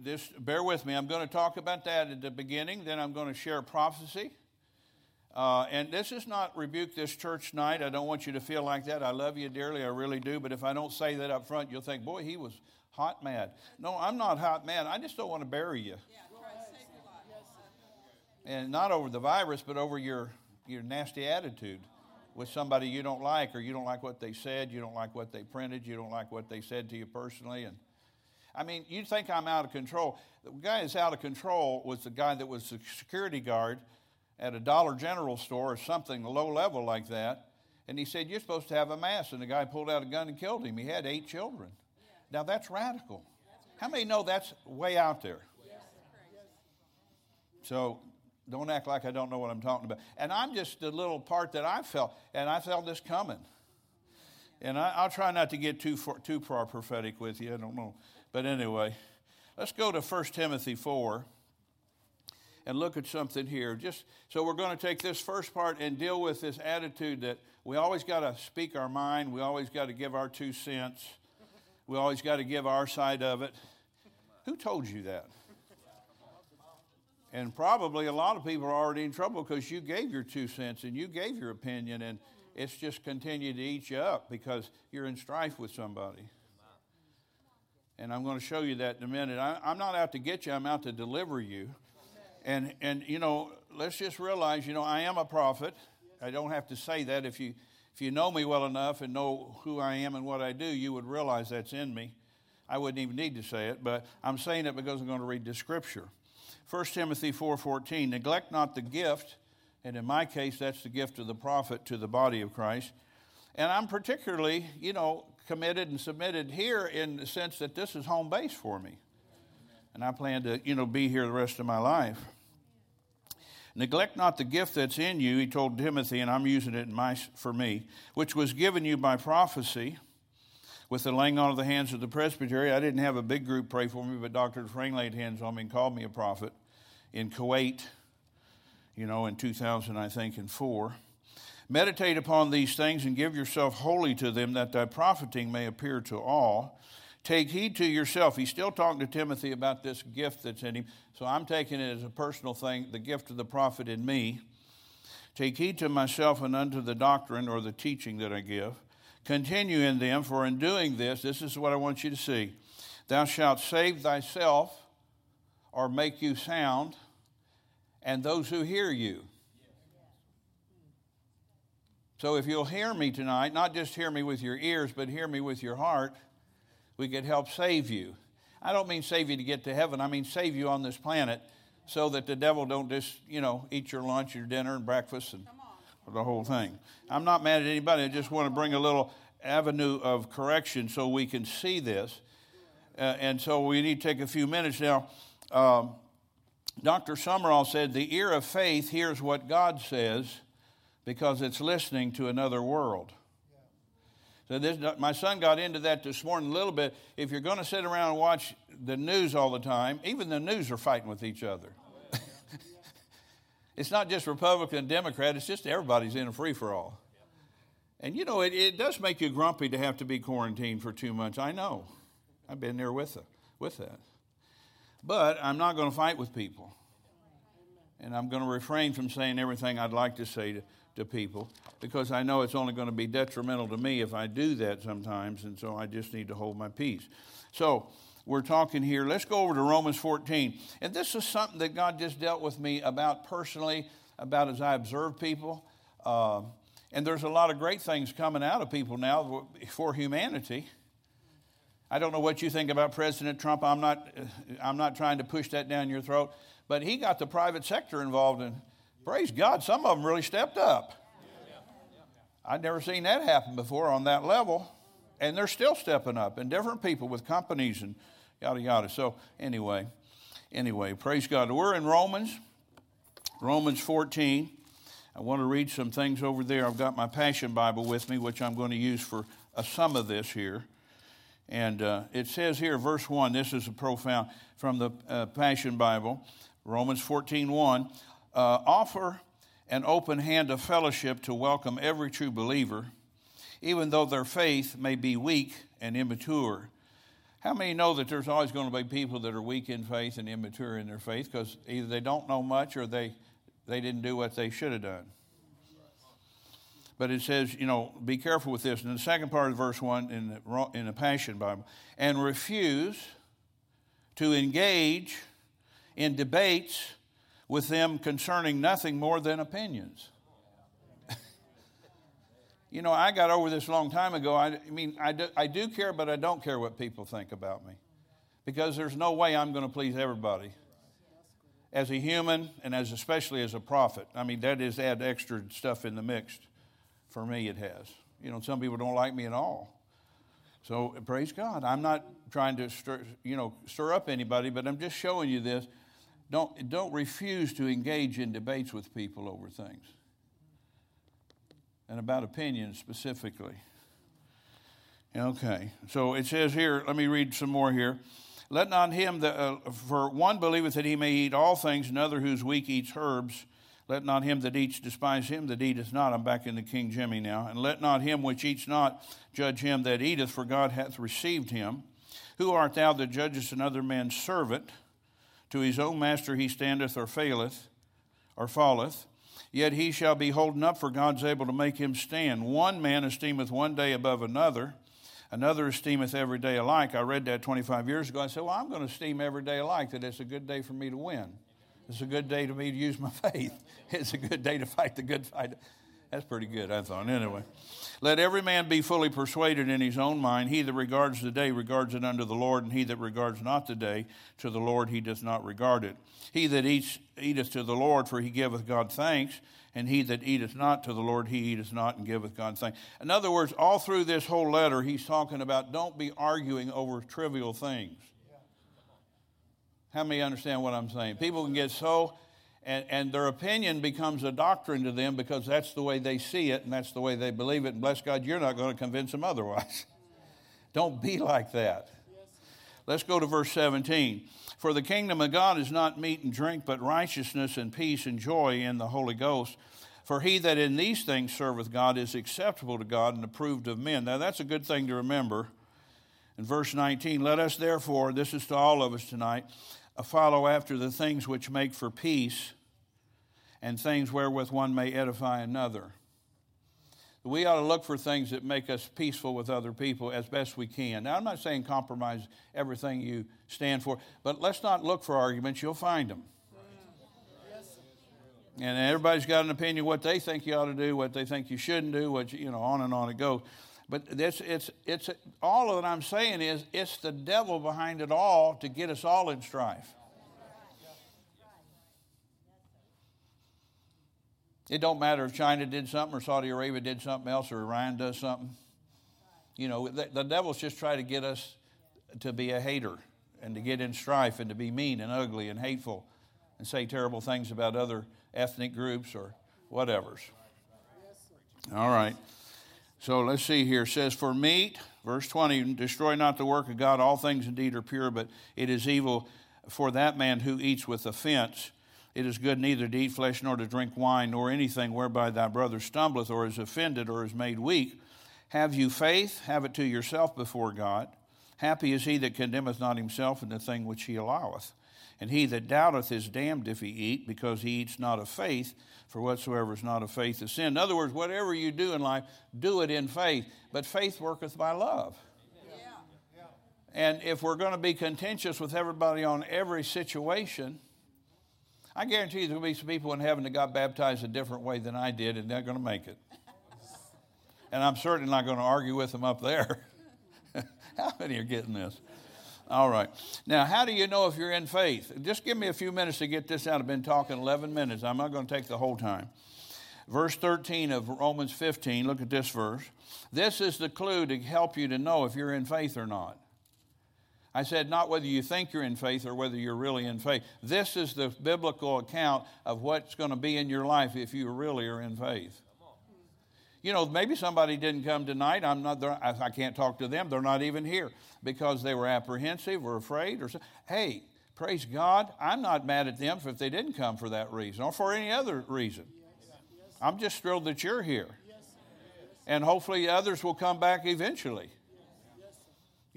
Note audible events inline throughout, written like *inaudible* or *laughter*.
this, bear with me. I'm going to talk about that at the beginning. Then I'm going to share prophecy. Uh, and this is not rebuke this church night. I don't want you to feel like that. I love you dearly. I really do. But if I don't say that up front, you'll think, boy, he was hot mad. No, I'm not hot mad. I just don't want to bury you. And not over the virus, but over your, your nasty attitude with somebody you don't like, or you don't like what they said, you don't like what they printed, you don't like what they said to you personally. And I mean, you think I'm out of control. The guy that's out of control was the guy that was the security guard at a Dollar General store or something low level like that. And he said, You're supposed to have a mass. And the guy pulled out a gun and killed him. He had eight children. Now that's radical. How many know that's way out there? So don't act like I don't know what I'm talking about. And I'm just the little part that I felt, and I felt this coming. And I, will try not to get too far, too far prophetic with you. I don't know. But anyway, let's go to 1 Timothy 4 and look at something here. Just so we're going to take this first part and deal with this attitude that we always got to speak our mind, we always got to give our two cents, we always got to give our side of it. Who told you that? And probably a lot of people are already in trouble because you gave your two cents and you gave your opinion, and it's just continued to eat you up because you're in strife with somebody. And I'm going to show you that in a minute. I, I'm not out to get you, I'm out to deliver you. And, and, you know, let's just realize, you know, I am a prophet. I don't have to say that. If you, if you know me well enough and know who I am and what I do, you would realize that's in me. I wouldn't even need to say it, but I'm saying it because I'm going to read the scripture. 1 Timothy 4:14, neglect not the gift, and in my case that's the gift of the prophet to the body of Christ. And I'm particularly, you know, committed and submitted here in the sense that this is home base for me. And I plan to, you know, be here the rest of my life. Neglect not the gift that's in you, he told Timothy, and I'm using it my, for me, which was given you by prophecy with the laying on of the hands of the presbytery. I didn't have a big group pray for me, but Dr. Frame laid hands on me and called me a prophet in Kuwait, you know, in 2000, I think, and four. Meditate upon these things and give yourself wholly to them, that thy profiting may appear to all. Take heed to yourself. He's still talking to Timothy about this gift that's in him. So I'm taking it as a personal thing, the gift of the prophet in me. Take heed to myself and unto the doctrine or the teaching that I give. Continue in them, for in doing this, this is what I want you to see. Thou shalt save thyself or make you sound, and those who hear you. So if you'll hear me tonight, not just hear me with your ears, but hear me with your heart, we could help save you. I don't mean save you to get to heaven, I mean save you on this planet so that the devil don't just, you know, eat your lunch, your dinner, and breakfast and the whole thing. I'm not mad at anybody. I just want to bring a little avenue of correction so we can see this. Uh, and so we need to take a few minutes now. Um, Dr. Sumrall said, The ear of faith hears what God says because it's listening to another world. So this, my son got into that this morning a little bit. If you're going to sit around and watch the news all the time, even the news are fighting with each other. *laughs* It's not just Republican and Democrat, it's just everybody's in a free for all. And you know, it, it does make you grumpy to have to be quarantined for two months. I know. I've been there with, the, with that. But I'm not going to fight with people. And I'm going to refrain from saying everything I'd like to say to, to people because I know it's only going to be detrimental to me if I do that sometimes. And so I just need to hold my peace. So, we're talking here. Let's go over to Romans 14. And this is something that God just dealt with me about personally, about as I observe people. Uh, and there's a lot of great things coming out of people now for humanity. I don't know what you think about President Trump. I'm not, I'm not trying to push that down your throat. But he got the private sector involved, and praise God, some of them really stepped up. I'd never seen that happen before on that level. And they're still stepping up, and different people with companies and yada yada. So anyway, anyway, praise God. We're in Romans, Romans 14. I want to read some things over there. I've got my Passion Bible with me, which I'm going to use for a, some of this here. And uh, it says here, verse 1, this is a profound, from the uh, Passion Bible, Romans 14 1. Uh, offer an open hand of fellowship to welcome every true believer, even though their faith may be weak and immature How many know that there's always going to be people that are weak in faith and immature in their faith because either they don't know much or they, they didn't do what they should have done? But it says, you know, be careful with this. In the second part of verse 1 in the, in the Passion Bible, and refuse to engage in debates with them concerning nothing more than opinions. *laughs* you know, I got over this a long time ago. I, I mean, I do, I do care, but I don't care what people think about me because there's no way I'm going to please everybody. As a human and as especially as a prophet, I mean, that is add extra stuff in the mix. For me, it has. You know, some people don't like me at all. So praise God. I'm not trying to stir, you know, stir up anybody, but I'm just showing you this. Don't, don't refuse to engage in debates with people over things and about opinions specifically. Okay, so it says here, let me read some more here. Let not him that, uh, for one believeth that he may eat all things, another who's weak eats herbs. Let not him that eats despise him that eateth not. I'm back in the King Jimmy now. And let not him which eats not judge him that eateth, for God hath received him. Who art thou that judgest another man's servant? To his own master he standeth or faileth or falleth. Yet he shall be holden up, for God's able to make him stand. One man esteemeth one day above another, another esteemeth every day alike. I read that 25 years ago. I said, Well, I'm going to esteem every day alike, that it's a good day for me to win. It's a good day to me to use my *laughs* faith. It's a good day to fight the good fight. That's pretty good, I thought. Anyway, let every man be fully persuaded in his own mind. He that regards the day regards it unto the Lord, and he that regards not the day to the Lord he does not regard it. He that eats eateth to the Lord, for he giveth God thanks, and he that eateth not to the Lord, he eateth not and giveth God thanks. In other words, all through this whole letter, he's talking about don't be arguing over trivial things. How many understand what I'm saying? People can get so, and, and their opinion becomes a doctrine to them because that's the way they see it and that's the way they believe it. And bless God, you're not going to convince them otherwise. *laughs* Don't be like that. Let's go to verse 17. For the kingdom of God is not meat and drink, but righteousness and peace and joy in the Holy Ghost. For he that in these things serveth God is acceptable to God and approved of men. Now, that's a good thing to remember. In verse 19, let us therefore, this is to all of us tonight, uh, follow after the things which make for peace and things wherewith one may edify another. We ought to look for things that make us peaceful with other people as best we can. Now, I'm not saying compromise everything you stand for, but let's not look for arguments. You'll find them. And everybody's got an opinion what they think you ought to do, what they think you shouldn't do, what you, you know, on and on it goes. But this, it's, it's, all that I'm saying is it's the devil behind it all to get us all in strife. It don't matter if China did something or Saudi Arabia did something else or Iran does something. You know, the, the devil's just trying to get us to be a hater and to get in strife and to be mean and ugly and hateful and say terrible things about other ethnic groups or whatever's. All right. So let's see here. It says, For meat, verse 20, destroy not the work of God. All things indeed are pure, but it is evil for that man who eats with offense. It is good neither to eat flesh nor to drink wine nor anything whereby thy brother stumbleth or is offended or is made weak. Have you faith? Have it to yourself before God. Happy is he that condemneth not himself in the thing which he alloweth. And he that doubteth is damned if he eat, because he eats not of faith for whatsoever is not of faith is sin. In other words, whatever you do in life, do it in faith. But faith worketh by love. And if we're going to be contentious with everybody on every situation, I guarantee you there'll be some people in heaven that got baptized a different way than I did, and they're going to make it. And I'm certainly not going to argue with them up there. *laughs* How many are getting this? All right. Now, how do you know if you're in faith? Just give me a few minutes to get this out. I've been talking 11 minutes. I'm not going to take the whole time. Verse 13 of Romans 15, look at this verse. This is the clue to help you to know if you're in faith or not. I said, not whether you think you're in faith or whether you're really in faith. This is the biblical account of what's going to be in your life if you really are in faith. You know, maybe somebody didn't come tonight. I'm not. I can't talk to them. They're not even here because they were apprehensive or afraid or. Hey, praise God. I'm not mad at them if they didn't come for that reason or for any other reason. I'm just thrilled that you're here, and hopefully others will come back eventually.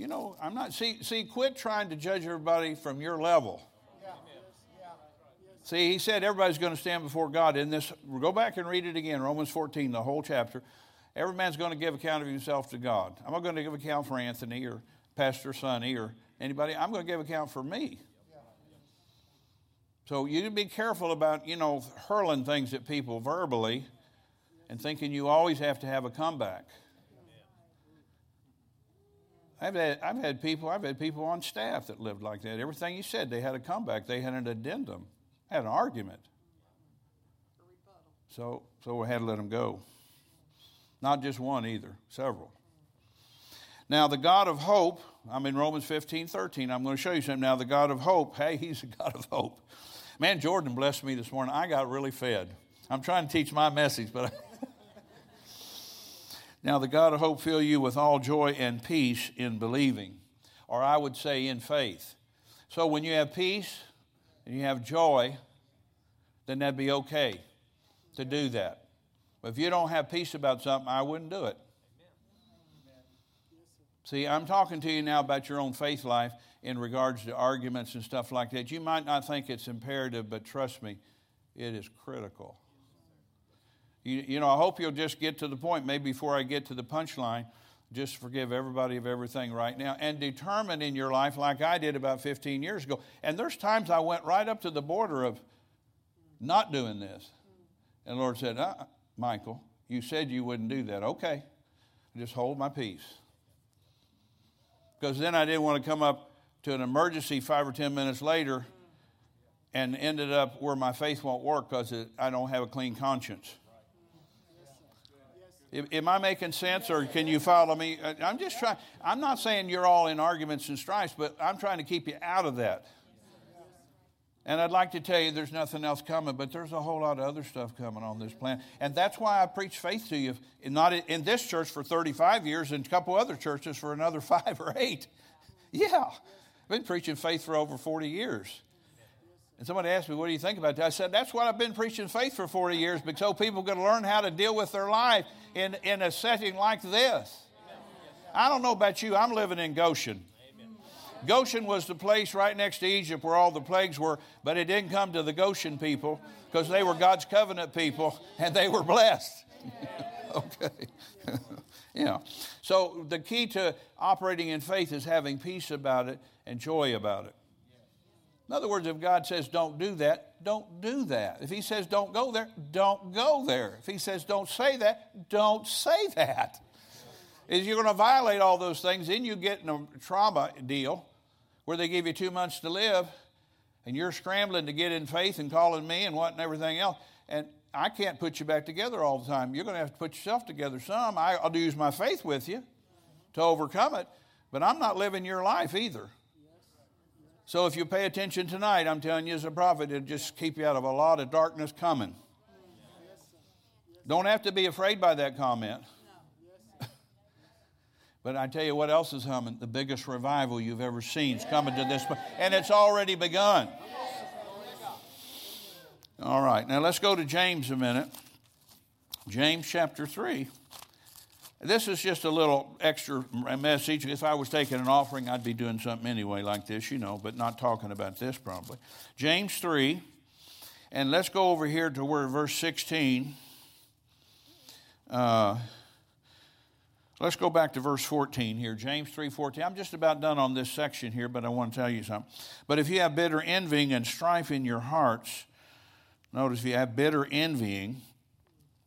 You know, I'm not, see, see, quit trying to judge everybody from your level. See, he said everybody's going to stand before God in this. Go back and read it again, Romans 14, the whole chapter. Every man's going to give account of himself to God. I'm not going to give account for Anthony or Pastor Sonny or anybody. I'm going to give account for me. So you need to be careful about, you know, hurling things at people verbally and thinking you always have to have a comeback. I've had, I've had people I've had people on staff that lived like that. Everything you said, they had a comeback. They had an addendum, had an argument. So so we had to let them go. Not just one either, several. Now the God of hope, I'm in Romans 15, 13. I'm going to show you something now. The God of hope, hey, he's a *laughs* God of hope. Man, Jordan blessed me this morning. I got really fed. I'm trying to teach my message, but *laughs* Now, the God of hope fill you with all joy and peace in believing, or I would say in faith. So when you have peace and you have joy, then that'd be okay to do that. But if you don't have peace about something, I wouldn't do it. See, I'm talking to you now about your own faith life in regards to arguments and stuff like that. You might not think it's imperative, but trust me, it is critical. You, you know, I hope you'll just get to the point, maybe before I get to the punchline, just forgive everybody of everything right now and determine in your life, like I did about 15 years ago. And there's times I went right up to the border of not doing this. And the Lord said, uh, Michael, you said you wouldn't do that. Okay, just hold my peace. Because then I didn't want to come up to an emergency five or 10 minutes later and ended up where my faith won't work because I don't have a clean conscience. Am I making sense or can you follow me? Uh, I'm just trying, I'm not saying you're all in arguments and strifes, but I'm trying to keep you out of that. And I'd like to tell you there's nothing else coming, but there's a whole lot of other stuff coming on this planet. And that's why I preach faith to you, not in this church for 35 years and a couple other churches for another *laughs* five or eight. Yeah, I've been preaching faith for over 40 years. And somebody asked me, What do you think about that? I said, That's what I've been preaching faith for 40 years because so people can learn how to deal with their life in, in a setting like this. I don't know about you, I'm living in Goshen. Goshen was the place right next to Egypt where all the plagues were, but it didn't come to the Goshen people because they were God's covenant people and they were blessed. *laughs* okay. *laughs* yeah. So the key to operating in faith is having peace about it and joy about it. In other words, if God says don't do that, don't do that. If He says don't go there, don't go there. If He says don't say that, don't say that. Is you're going to violate all those things, then you get in a trauma deal where they give you two months to live, and you're scrambling to get in faith and calling me and and everything else. And I can't put you back together all the time. You're going to have to put yourself together some. I'll use my faith with you to overcome it, but I'm not living your life either. So if you pay attention tonight, I'm telling you as a prophet, it'll just keep you out of a lot of darkness coming. Don't have to be afraid by that comment. *laughs* but I tell you what else is coming. The biggest revival you've ever seen is coming to this. And it's already begun. All right, now let's go to James a minute. James chapter 3. This is just a little extra message. If I was taking an offering, I'd be doing something anyway like this, you know, but not talking about this probably. James 3, and let's go over here to where verse 16. Uh, let's go back to verse 14 here. James 3:14. I'm just about done on this section here, but I want to tell you something. But if you have bitter envying and strife in your hearts, notice if you have bitter envying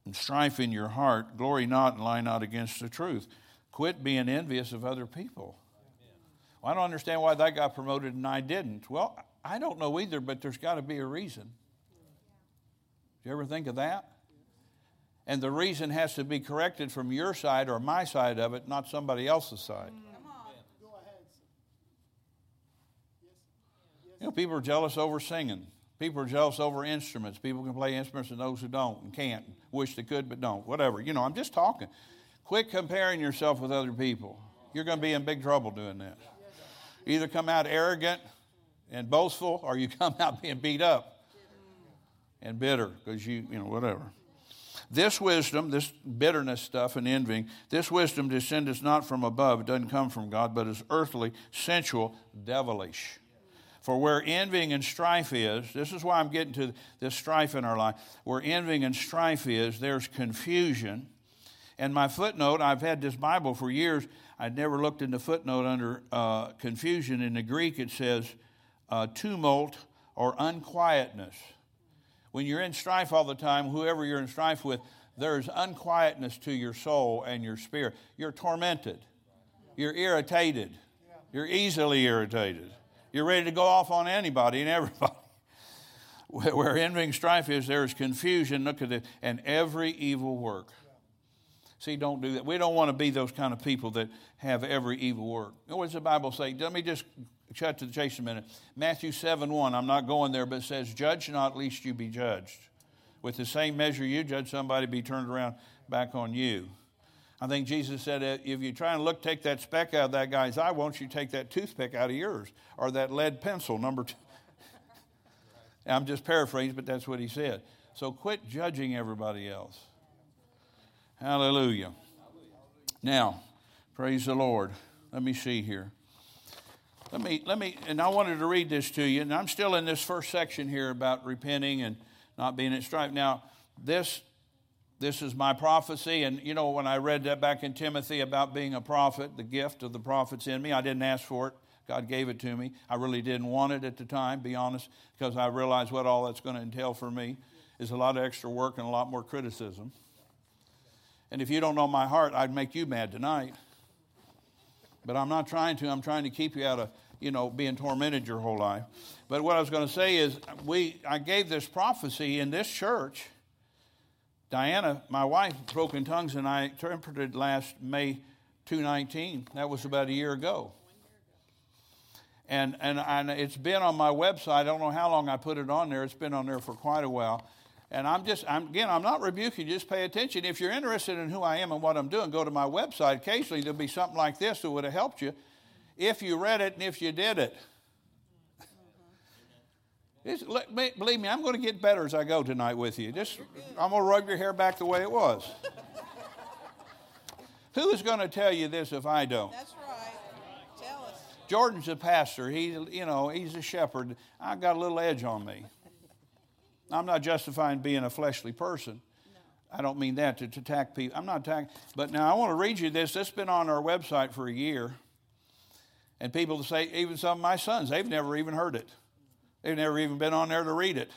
and strife in your heart, glory not and lie not against the truth. Quit being envious of other people. Well, I don't understand why that got promoted and I didn't. Well, I don't know either, but there's got to be a reason. Do you ever think of that? And the reason has to be corrected from your side or my side of it, not somebody else's side. You know, people are jealous over singing. People are jealous over instruments. People can play instruments and those who don't and can't. Wish they could but don't. Whatever. You know, I'm just talking. Quit comparing yourself with other people. You're going to be in big trouble doing this. Either come out arrogant and boastful or you *laughs* come out being beat up and bitter because you, you know, whatever. This wisdom, this bitterness stuff and envying, this wisdom descendeth not from above, it doesn't come from God, but is earthly, sensual, devilish. For where envying and strife is, this is why I'm getting to this strife in our life. Where envying and strife is, there's confusion. And my footnote, I've had this Bible for years. I'd never looked in the footnote under uh, confusion. In the Greek, it says uh, tumult or unquietness. When you're in strife all the time, whoever you're in strife with, there's unquietness to your soul and your spirit. You're tormented. You're irritated. You're easily irritated. You're ready to go off on anybody and everybody. *laughs* Where envying strife is, there is confusion. Look at it. And every evil work. See, don't do that. We don't want to be those kind of people that have every evil work. What does the Bible say? Let me just cut to the chase a minute. Matthew 7 1, I'm not going there, but it says, Judge not, lest you be judged. With the same measure you judge somebody, be turned around back on you. I think Jesus said, uh, if you try and look, take that speck out of that guy's eye, won't you take that toothpick out of yours? Or that lead pencil, number two. *laughs* I'm just paraphrasing, but that's what he said. So quit judging everybody else. Hallelujah. Now, praise the Lord. Let me see here. Let me, let me, and I wanted to read this to you, and I'm still in this first section here about repenting and not being at strife. Now, this, this is my prophecy, and you know, when I read that back in Timothy about being a prophet, the gift of the prophets in me, I didn't ask for it. God gave it to me. I really didn't want it at the time, be honest, because I realized what all that's going to entail for me is a lot of extra work and a lot more criticism. And if you don't know my heart, I'd make you mad tonight. But I'm not trying to. I'm trying to keep you out of you know, being tormented your whole life. But what I was going to say is, we, I gave this prophecy in this church. Diana, my wife, broke in tongues, and I interpreted last May 219. That was about a year ago. And, and, and it's been on my website. I don't know how long I put it on there. It's been on there for quite a while. And I'm just, I'm, again, I'm not rebuking, just pay attention. If you're interested in who I am and what I'm doing, go to my website. Occasionally there'll be something like this that would have helped you if you read it and if you did it. Believe me, I'm going to get better as I go tonight with you. Just, I'm going to rub your hair back the way it was. *laughs* Who is going to tell you this if I don't? That's right. Tell us. Jordan's a pastor. He, you know, he's a shepherd. I got a little edge on me. I'm not justifying being a fleshly person. No. I don't mean that to, to attack people. I'm not attacking. But now I want to read you this. This has been on our website for a year. And people say, even some of my sons, they've never even heard it. They've never even been on there to read it.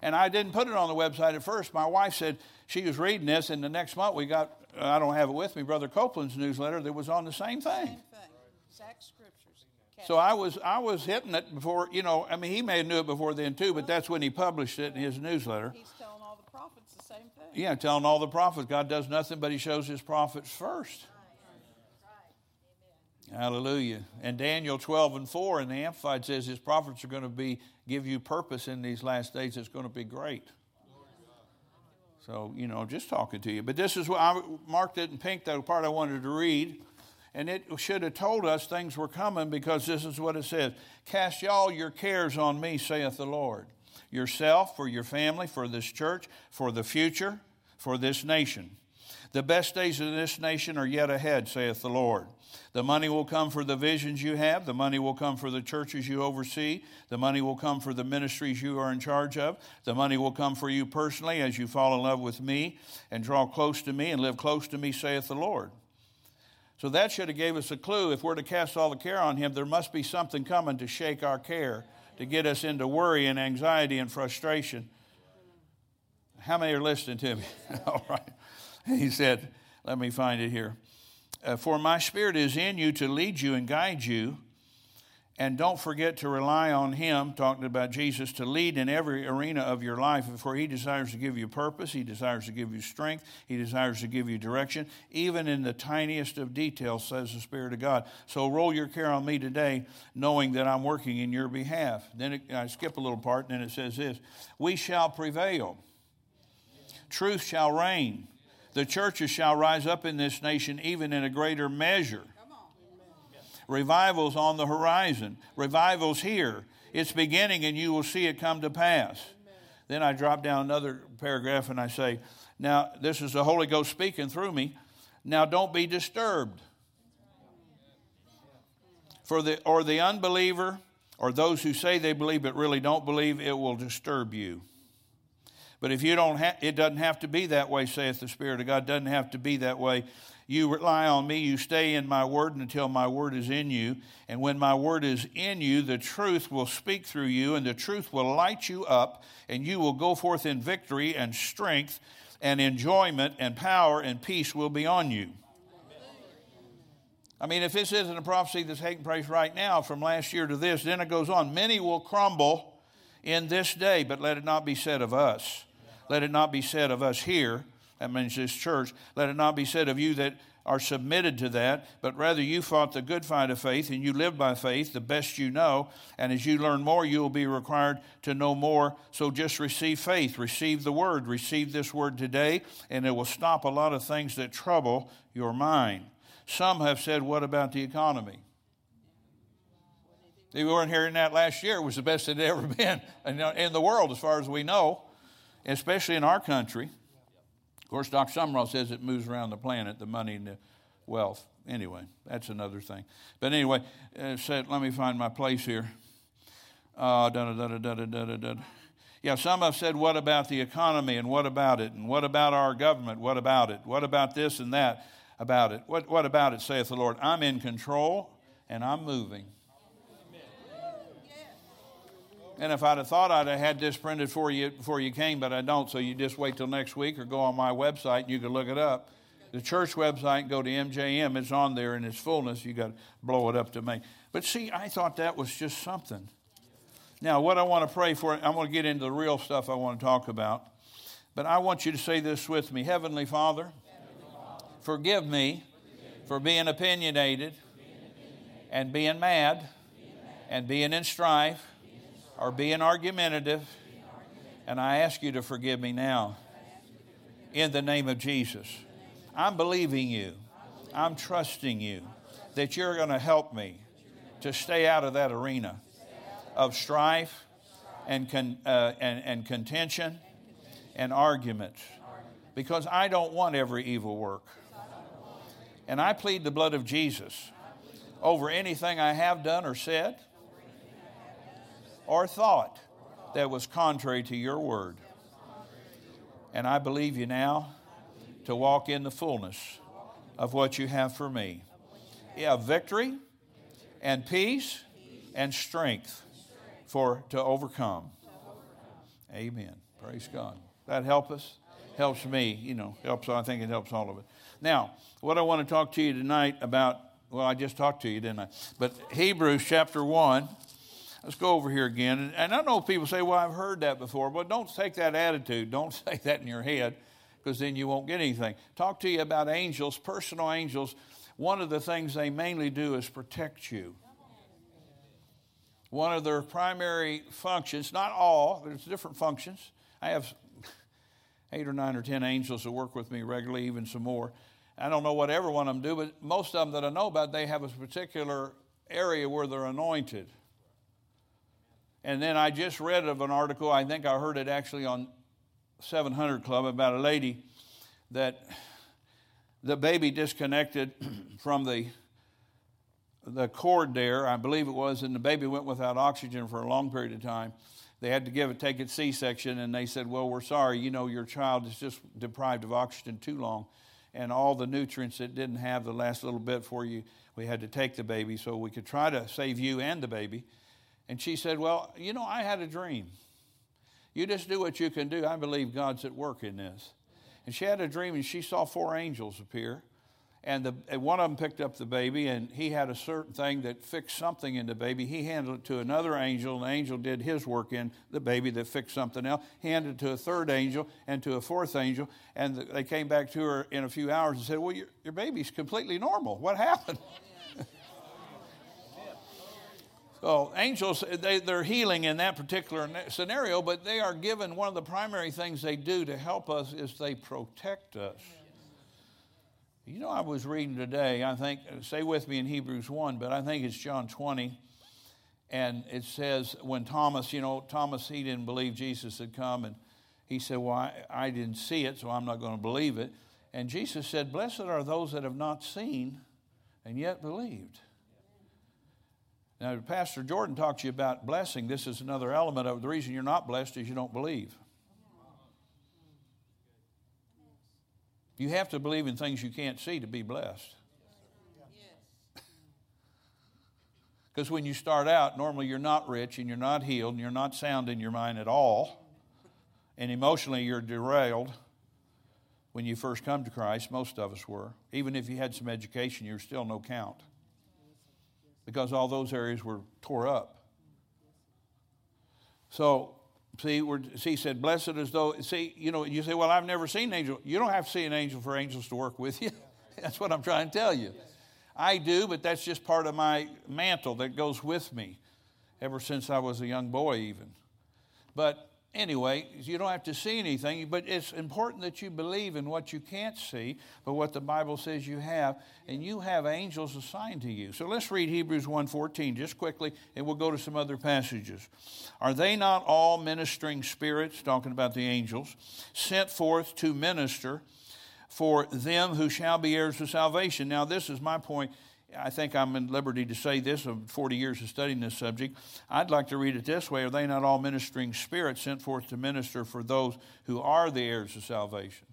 And I didn't put it on the website at first. My wife said she was reading this, and the next month we got, I don't have it with me, Brother Copeland's newsletter that was on the same thing. Same thing. Exact scriptures. So I was, I was hitting it before, you know, I mean, he may have knew it before then too, but that's when he published it in his newsletter. He's telling all the prophets the same thing. Yeah, telling all the prophets. God does nothing, but he shows his prophets first. Hallelujah. And Daniel 12 and 4 in the Amplified says his prophets are going to be give you purpose in these last days. It's going to be great. So, you know, just talking to you. But this is what I marked it in pink, that part I wanted to read. And it should have told us things were coming because this is what it says Cast all your cares on me, saith the Lord. Yourself, for your family, for this church, for the future, for this nation. The best days of this nation are yet ahead, saith the Lord. The money will come for the visions you have. The money will come for the churches you oversee. The money will come for the ministries you are in charge of. The money will come for you personally as you fall in love with me and draw close to me and live close to me, saith the Lord. So that should have gave us a clue. If we're to cast all the care on him, there must be something coming to shake our care, to get us into worry and anxiety and frustration. How many are listening to me? *laughs* all right. *laughs* He said, let me find it here uh, For my spirit is in you to lead you and guide you. And don't forget to rely on Him, talking about Jesus, to lead in every arena of your life. For He desires to give you purpose, He desires to give you strength, He desires to give you direction, even in the tiniest of details, says the Spirit of God. So roll your care on me today, knowing that I'm working in your behalf. Then it, I skip a little part, and then it says this We shall prevail, truth shall reign. The churches shall rise up in this nation even in a greater measure. Revival's on the horizon. Revival's here. It's beginning, and you will see it come to pass. Then I drop down another paragraph and I say, Now, this is the Holy Ghost speaking through me. Now, don't be disturbed. For the, or the unbeliever, or those who say they believe but really don't believe, it will disturb you. But if you don't have, it doesn't have to be that way, saith the Spirit of God. It doesn't have to be that way. You rely on me, you stay in my word until my word is in you. And when my word is in you, the truth will speak through you, and the truth will light you up, and you will go forth in victory and strength and enjoyment and power and peace will be on you. I mean, if this isn't a prophecy that's taking place right now from last year to this, then it goes on. Many will crumble in this day, but let it not be said of us. Let it not be said of us here. That means this church. Let it not be said of you that are submitted to that, but rather you fought the good fight of faith and you live by faith the best you know. And as you learn more, you will be required to know more. So just receive faith, receive the word, receive this word today, and it will stop a lot of things that trouble your mind. Some have said, What about the economy? They weren't hearing that last year. It was the best it had ever *laughs* been in the world, as far as we know, especially in our country. Of course, Dr. Sumrall says it moves around the planet, the money and the wealth. Anyway, that's another thing. But anyway, uh, said, let me find my place here. Uh, da, da, da, yeah, some have said, what about the economy and what about it? And what about our government? What about it? What about this and that? about it. What, what about it, saith the Lord? I'm in control and I'm moving. And if I'd have thought I'd have had this printed for you before you came, but I don't, so you just wait till next week or go on my website and you can look it up. The church website, go to MJM, it's on there in its fullness. You got to blow it up to me. But see, I thought that was just something. Now, what I want to pray for, I'm going to get into the real stuff I want to talk about. But I want you to say this with me Heavenly Father, Forgive me for being opinionated and being mad and being in strife or being argumentative. And I ask you to forgive me now in the name of Jesus. I'm believing you, I'm trusting you that you're going to help me to stay out of that arena of strife and, con, uh, and, and contention and arguments because I don't want every evil work. And I plead the blood of Jesus over anything I have done or said or thought that was contrary to your word. And I believe you now to walk in the fullness of what you have for me. Yeah, victory and peace and strength for to overcome. Amen. Praise God. That help us? Helps me, you know, helps I think it helps all of it. Now, what I want to talk to you tonight about, well, I just talked to you, didn't I? But Hebrews chapter 1. Let's go over here again. And I know people say, well, I've heard that before. But don't take that attitude. Don't *laughs* say that in your head because then you won't get anything. Talk to you about angels, personal angels. One of the things they mainly do is protect you. One of their primary functions, not all, there's different functions. I have *laughs* eight or nine or ten angels that work with me regularly, even some more. I don't know what every one of them do, but most of them that I know about, they have a particular area where they're anointed. And then I just read of an article, I think I heard it actually on 700 Club, about a lady that the baby disconnected *clears throat* from the the cord there, I believe it was, and the baby went without oxygen for a long period of time they had to give it, take it C-section, and they said, "Well, we're sorry. You know, your child is just deprived of oxygen too long, and all the nutrients it didn't have the last little bit for you. We had to take the baby so we could try to save you and the baby." And she said, "Well, you know, I had a dream. You just do what you can do. I believe God's at work in this." And she had a dream, and she saw four angels appear and, the, and one of them picked up the baby, and he had a certain thing that fixed something in the baby. He handed it to another angel, and the angel did his work in the baby that fixed something else. Handed it to a third angel and to a fourth angel, and the, they came back to her in a few hours and said, Well, your, your baby's completely normal. What happened? *laughs* So, angels, they, they're healing in that particular scenario, but they are given one of the primary things they do to help us is they protect us. You know, I was reading today, I think, uh, stay with me in Hebrews 1, but I think it's John 20. And it says, when Thomas, you know, Thomas, he didn't believe Jesus had come. And, he said, Well, I, I didn't see it, so I'm not going to believe it. And Jesus said, Blessed are those that have not seen and yet believed. Now, Pastor Jordan talks to you about blessing. This is another element of the reason you're not blessed is you don't believe. You have to believe in things you can't see to be blessed. Because when you start out, normally you're not rich and you're not healed and you're not sound in your mind at all. And emotionally, you're derailed when you first come to Christ. Most of us were. Even if you had some education, you're still no count. Because all those areas were tore up. So, see, we're, see, said, blessed as though, see, you know, you say, well, I've never seen an angel. You don't have to see an angel for angels to work with you. *laughs* That's what I'm trying to tell you. I do, but that's just part of my mantle that goes with me ever since I was a young boy, even. But anyway, you don't have to see anything, but it's important that you believe in what you can't see, but what the Bible says you have, and you have angels assigned to you. So let's read Hebrews 1:14 just quickly, and we'll go to some other passages. Are they not all ministering spirits, talking about the angels, sent forth to minister? for them who shall be heirs of salvation. Now, this is my point. I think I'm in liberty to say this of 40 years of studying this subject. I'd like to read it this way Are they not all ministering spirits sent forth to minister for those who are the heirs of salvation?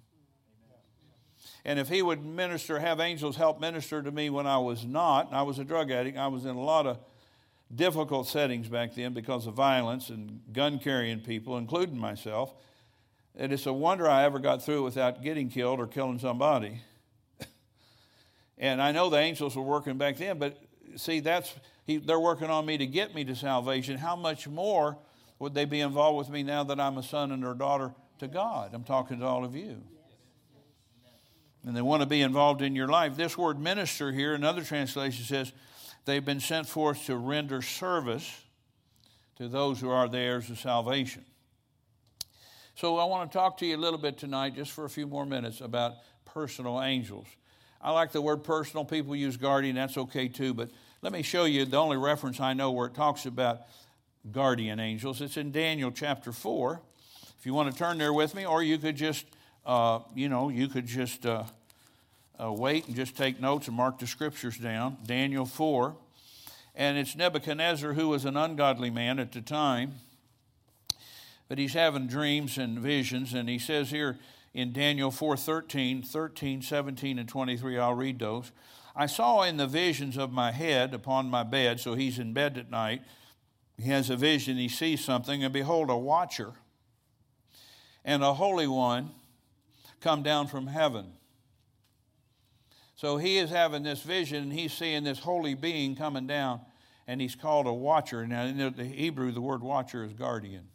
And if he would minister, have angels help minister to me when I was not, I was a drug addict, I was in a lot of difficult settings back then because of violence and gun carrying people, including myself. And it's a wonder I ever got through without getting killed or killing somebody. And I know the angels were working back then, but see, that's he, they're working on me to get me to salvation. How much more would they be involved with me now that I'm a son and a daughter to God? I'm talking to all of you. And they want to be involved in your life. This word minister here, another translation says, they've been sent forth to render service to those who are the heirs of salvation. So I want to talk to you a little bit tonight, just for a few more minutes, about personal angels. I like the word personal. People use guardian, that's okay too, but let me show you the only reference I know where it talks about guardian angels. It's in Daniel chapter 4. If you want to turn there with me, or you could just, uh, you know, you could just uh, uh, wait and just take notes and mark the scriptures down. Daniel 4. And it's Nebuchadnezzar, who was an ungodly man at the time but he's having dreams and visions. And he says here in Daniel 4 13, 13, 17, and 23, I'll read those. I saw in the visions of my head upon my bed, so he's in bed at night. He has a vision, he sees something, and behold, a watcher and a holy one come down from heaven. So he is having this vision, and he's seeing this holy being coming down, and he's called a watcher. Now, in the Hebrew, the word watcher is guardian.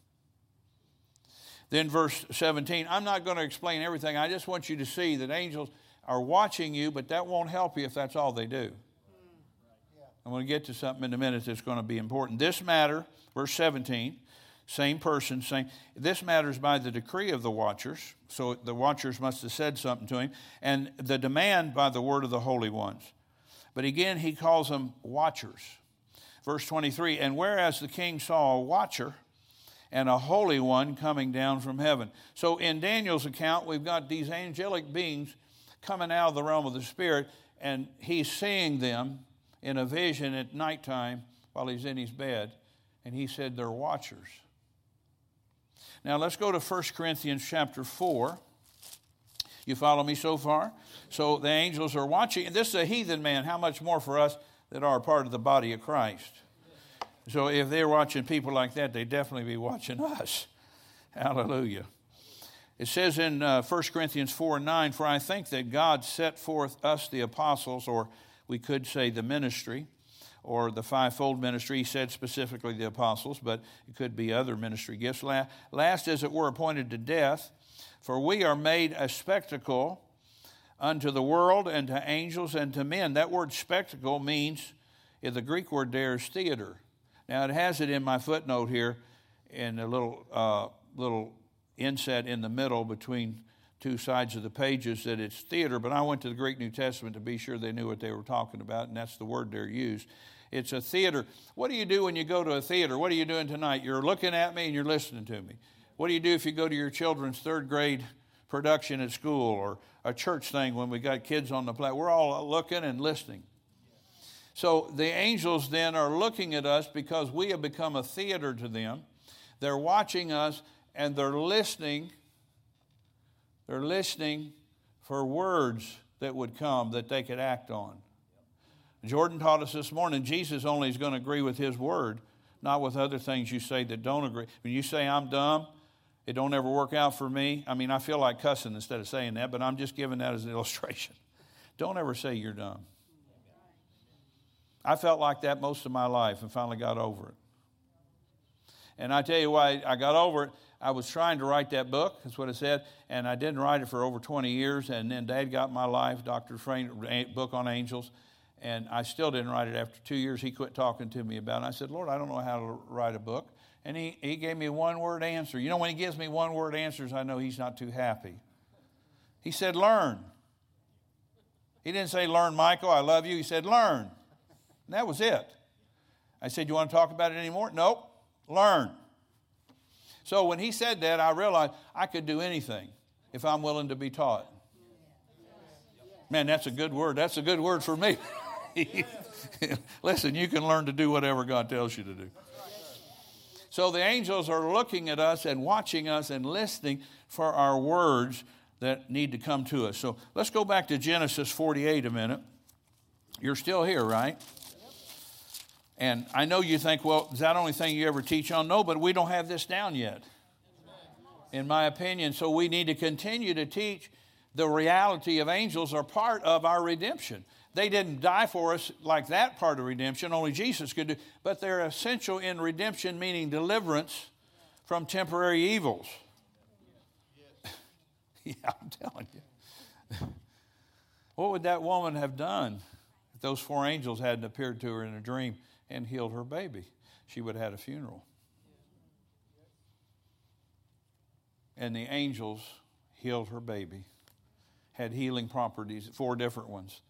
Then, verse 17, I'm not going to explain everything. I just want you to see that angels are watching you, but that won't help you if that's all they do. I'm going to get to something in a minute that's going to be important. This matter, verse 17, same person saying, This matters by the decree of the watchers. So the watchers must have said something to him, and the demand by the word of the holy ones. But again, he calls them watchers. Verse 23, and whereas the king saw a watcher, and a holy one coming down from heaven. So in Daniel's account, we've got these angelic beings coming out of the realm of the Spirit, and he's seeing them in a vision at nighttime while he's in his bed, and he said they're watchers. Now let's go to 1 Corinthians chapter 4. You follow me so far? So the angels are watching, and this is a heathen man. How much more for us that are part of the body of Christ? So if they're watching people like that, they'd definitely be watching *laughs* us. Hallelujah. It says in uh, 1 Corinthians 4 9, For I think that God set forth us, the apostles, or we could say the ministry, or the fivefold ministry. He said specifically the apostles, but it could be other ministry gifts. Last, as it were, appointed to death. For we are made a spectacle unto the world and to angels and to men. That word spectacle means, in the Greek word there is theater. Now it has it in my footnote here, in a little uh, little inset in the middle between two sides of the pages that it's theater. But I went to the Greek New Testament to be sure they knew what they were talking about, and that's the word they're used. It's a theater. What do you do when you go to a theater? What are you doing tonight? You're looking at me and you're listening to me. What do you do if you go to your children's third grade production at school or a church thing when we got kids on the platform? We're all looking and listening. So the angels then are looking at us because we have become a theater to them. They're watching us and they're listening. They're listening for words that would come that they could act on. Jordan taught us this morning Jesus only is going to agree with his word, not with other things you say that don't agree. When you say I'm dumb, it don't ever work out for me. I mean, I feel like cussing instead of saying that, but I'm just giving that as an *laughs* illustration. Don't ever say you're dumb. I felt like that most of my life and finally got over it. And I tell you why I got over it. I was trying to write that book, that's what it said, and I didn't write it for over 20 years. And then Dad got my life, Dr. Frame, book on angels, and I still didn't write it after two years. He quit talking to me about it. I said, Lord, I don't know how to write a book. And he, he gave me a one word answer. You know, when he gives me one word answers, I know he's not too happy. He said, Learn. He didn't say, Learn, Michael, I love you. He said, Learn. And that was it. I said, You want to talk about it anymore? Nope. Learn. So when he said that, I realized I could do anything if I'm willing to be taught. Man, that's a good word. That's a good word for me. *laughs* Listen, you can learn to do whatever God tells you to do. So the angels are looking at us and watching us and listening for our words that need to come to us. So let's go back to Genesis 48 a minute. You're still here, right? And I know you think, well, is that the only thing you ever teach on? No, but we don't have this down yet, in my opinion. So we need to continue to teach the reality of angels are part of our redemption. They didn't die for us like that part of redemption, only Jesus could do, but they're essential in redemption, meaning deliverance from temporary evils. *laughs* yeah, I'm telling you. *laughs* What would that woman have done if those four angels hadn't appeared to her in a dream? And healed her baby. She would have had a funeral. And the angels healed her baby, had healing properties, four different ones.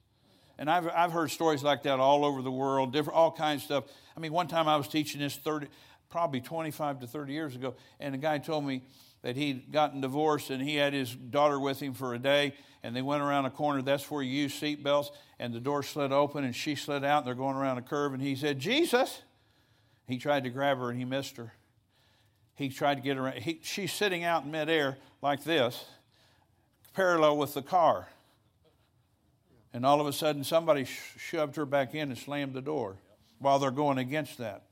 And I've, I've heard stories like that all over the world, different, all kinds of stuff. I mean, one time I was teaching this 30, probably 25 to 30 years ago, and a guy told me that he'd gotten divorced and he had his daughter with him for a day, and they went around a corner. That's where you use seat belts and the door slid open and she slid out and they're going around a curve and he said, Jesus. He tried to grab her and he missed her. He tried to get her. He, she's sitting out in midair like this, parallel with the car. And all of a sudden, somebody sh- shoved her back in and slammed the door while they're going against that.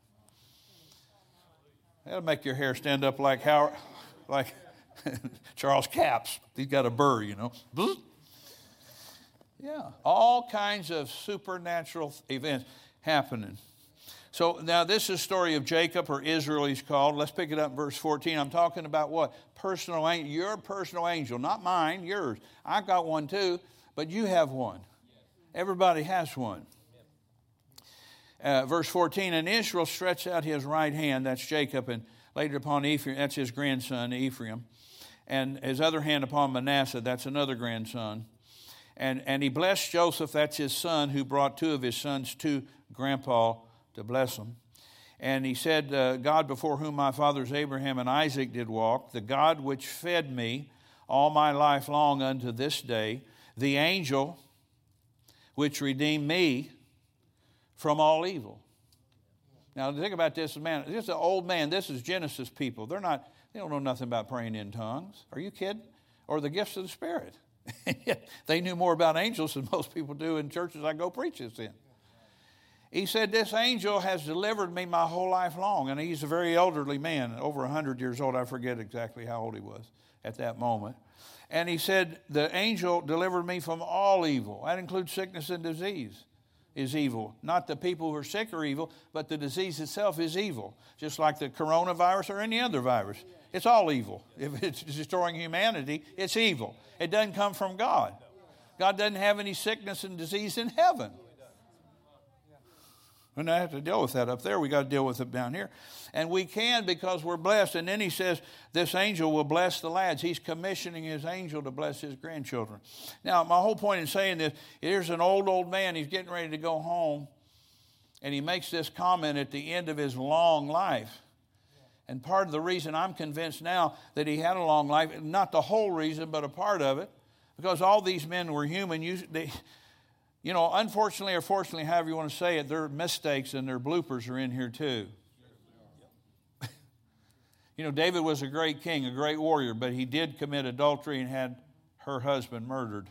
That'll make your hair stand up like Howard, like *laughs* Charles Capps. He's got a burr, you know. Yeah, all kinds of supernatural events happening. So now this is story of Jacob, or Israel, he's called. Let's pick it up in verse 14. I'm talking about what? Personal angel. Your personal angel, not mine, yours. I've got one too, but you have one. Everybody has one. Uh, verse 14, and Israel stretched out his right hand, that's Jacob, and laid it upon Ephraim, that's his grandson, Ephraim, and his other hand upon Manasseh, that's another grandson. And, and he blessed Joseph, that's his son, who brought two of his sons to grandpa to bless him. And he said, uh, God before whom my fathers Abraham and Isaac did walk, the God which fed me all my life long unto this day, the angel which redeemed me from all evil. Now think about this man. This is an old man. This is Genesis people. They're not. They don't know nothing about praying in tongues. Are you kidding? Or the gifts of the Spirit. *laughs* they knew more about angels than most people do in churches I go preach this in. He said, This angel has delivered me my whole life long. And he's a very elderly man, over 100 years old. I forget exactly how old he was at that moment. And he said, The angel delivered me from all evil. That includes sickness and disease is evil. Not the people who are sick are evil, but the disease itself is evil. Just like the coronavirus or any other virus. It's all evil. If it's destroying humanity, it's evil. It doesn't come from God. God doesn't have any sickness and disease in heaven. We don't have to deal with that up there. We got to deal with it down here. And we can because we're blessed. And then he says, This angel will bless the lads. He's commissioning his angel to bless his grandchildren. Now, my whole point in saying this here's an old, old man. He's getting ready to go home. And he makes this comment at the end of his long life. And part of the reason I'm convinced now that he had a long life, not the whole reason, but a part of it, because all these men were human. You, they, you know, unfortunately or fortunately, however you want to say it, their mistakes and their bloopers are in here too. *laughs* you know, David was a great king, a great warrior, but he did commit adultery and had her husband murdered.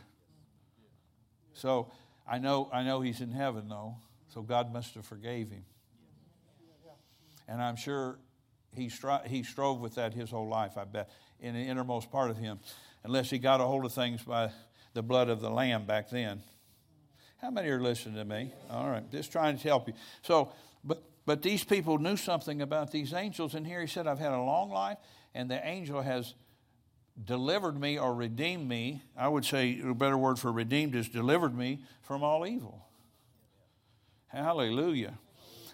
So I know, I know he's in heaven though, so God must have forgave him. And I'm sure he, stri- he strove with that his whole life, I bet, in the innermost part of him, unless he got a hold of things by the blood of the Lamb back then. How many are listening to me? All right, just trying to help you. So, but, but these people knew something about these angels, and here he said, I've had a long life, and the angel has delivered me or redeemed me. I would say a better word for redeemed is delivered me from all evil. Hallelujah.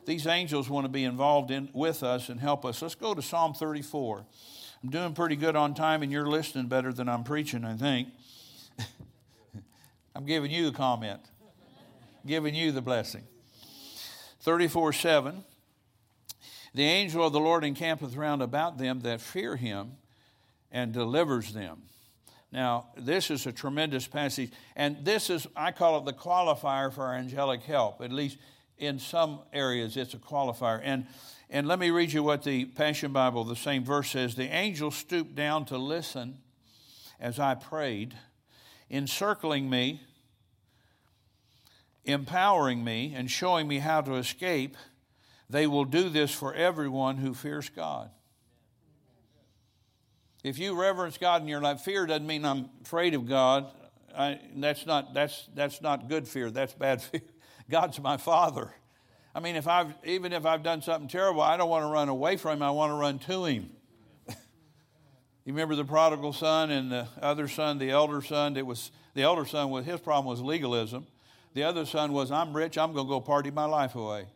These angels want to be involved in, with us and help us. Let's go to Psalm 34. I'm doing pretty good on time, and you're listening better than I'm preaching, I think. *laughs* I'm giving you the comment, giving you the blessing. 34 7. The angel of the Lord encampeth round about them that fear him and delivers them. Now, this is a tremendous passage, and this is, I call it the qualifier for our angelic help. At least in some areas, it's a qualifier. And, and let me read you what the Passion Bible, the same verse says The angel stooped down to listen as I prayed, encircling me, empowering me, and showing me how to escape. They will do this for everyone who fears God. If you reverence God in your life, fear doesn't mean I'm afraid of God. I, that's, not, that's, that's not good fear. That's bad *laughs* fear. God's my Father. I mean, if I've, even if I've done something terrible, I don't want to run away from Him. I want to run to Him. *laughs* you remember the prodigal son and the other son, the elder son? It was the elder son. Was his problem was legalism. The other son was, I'm rich. I'm going to go party my life away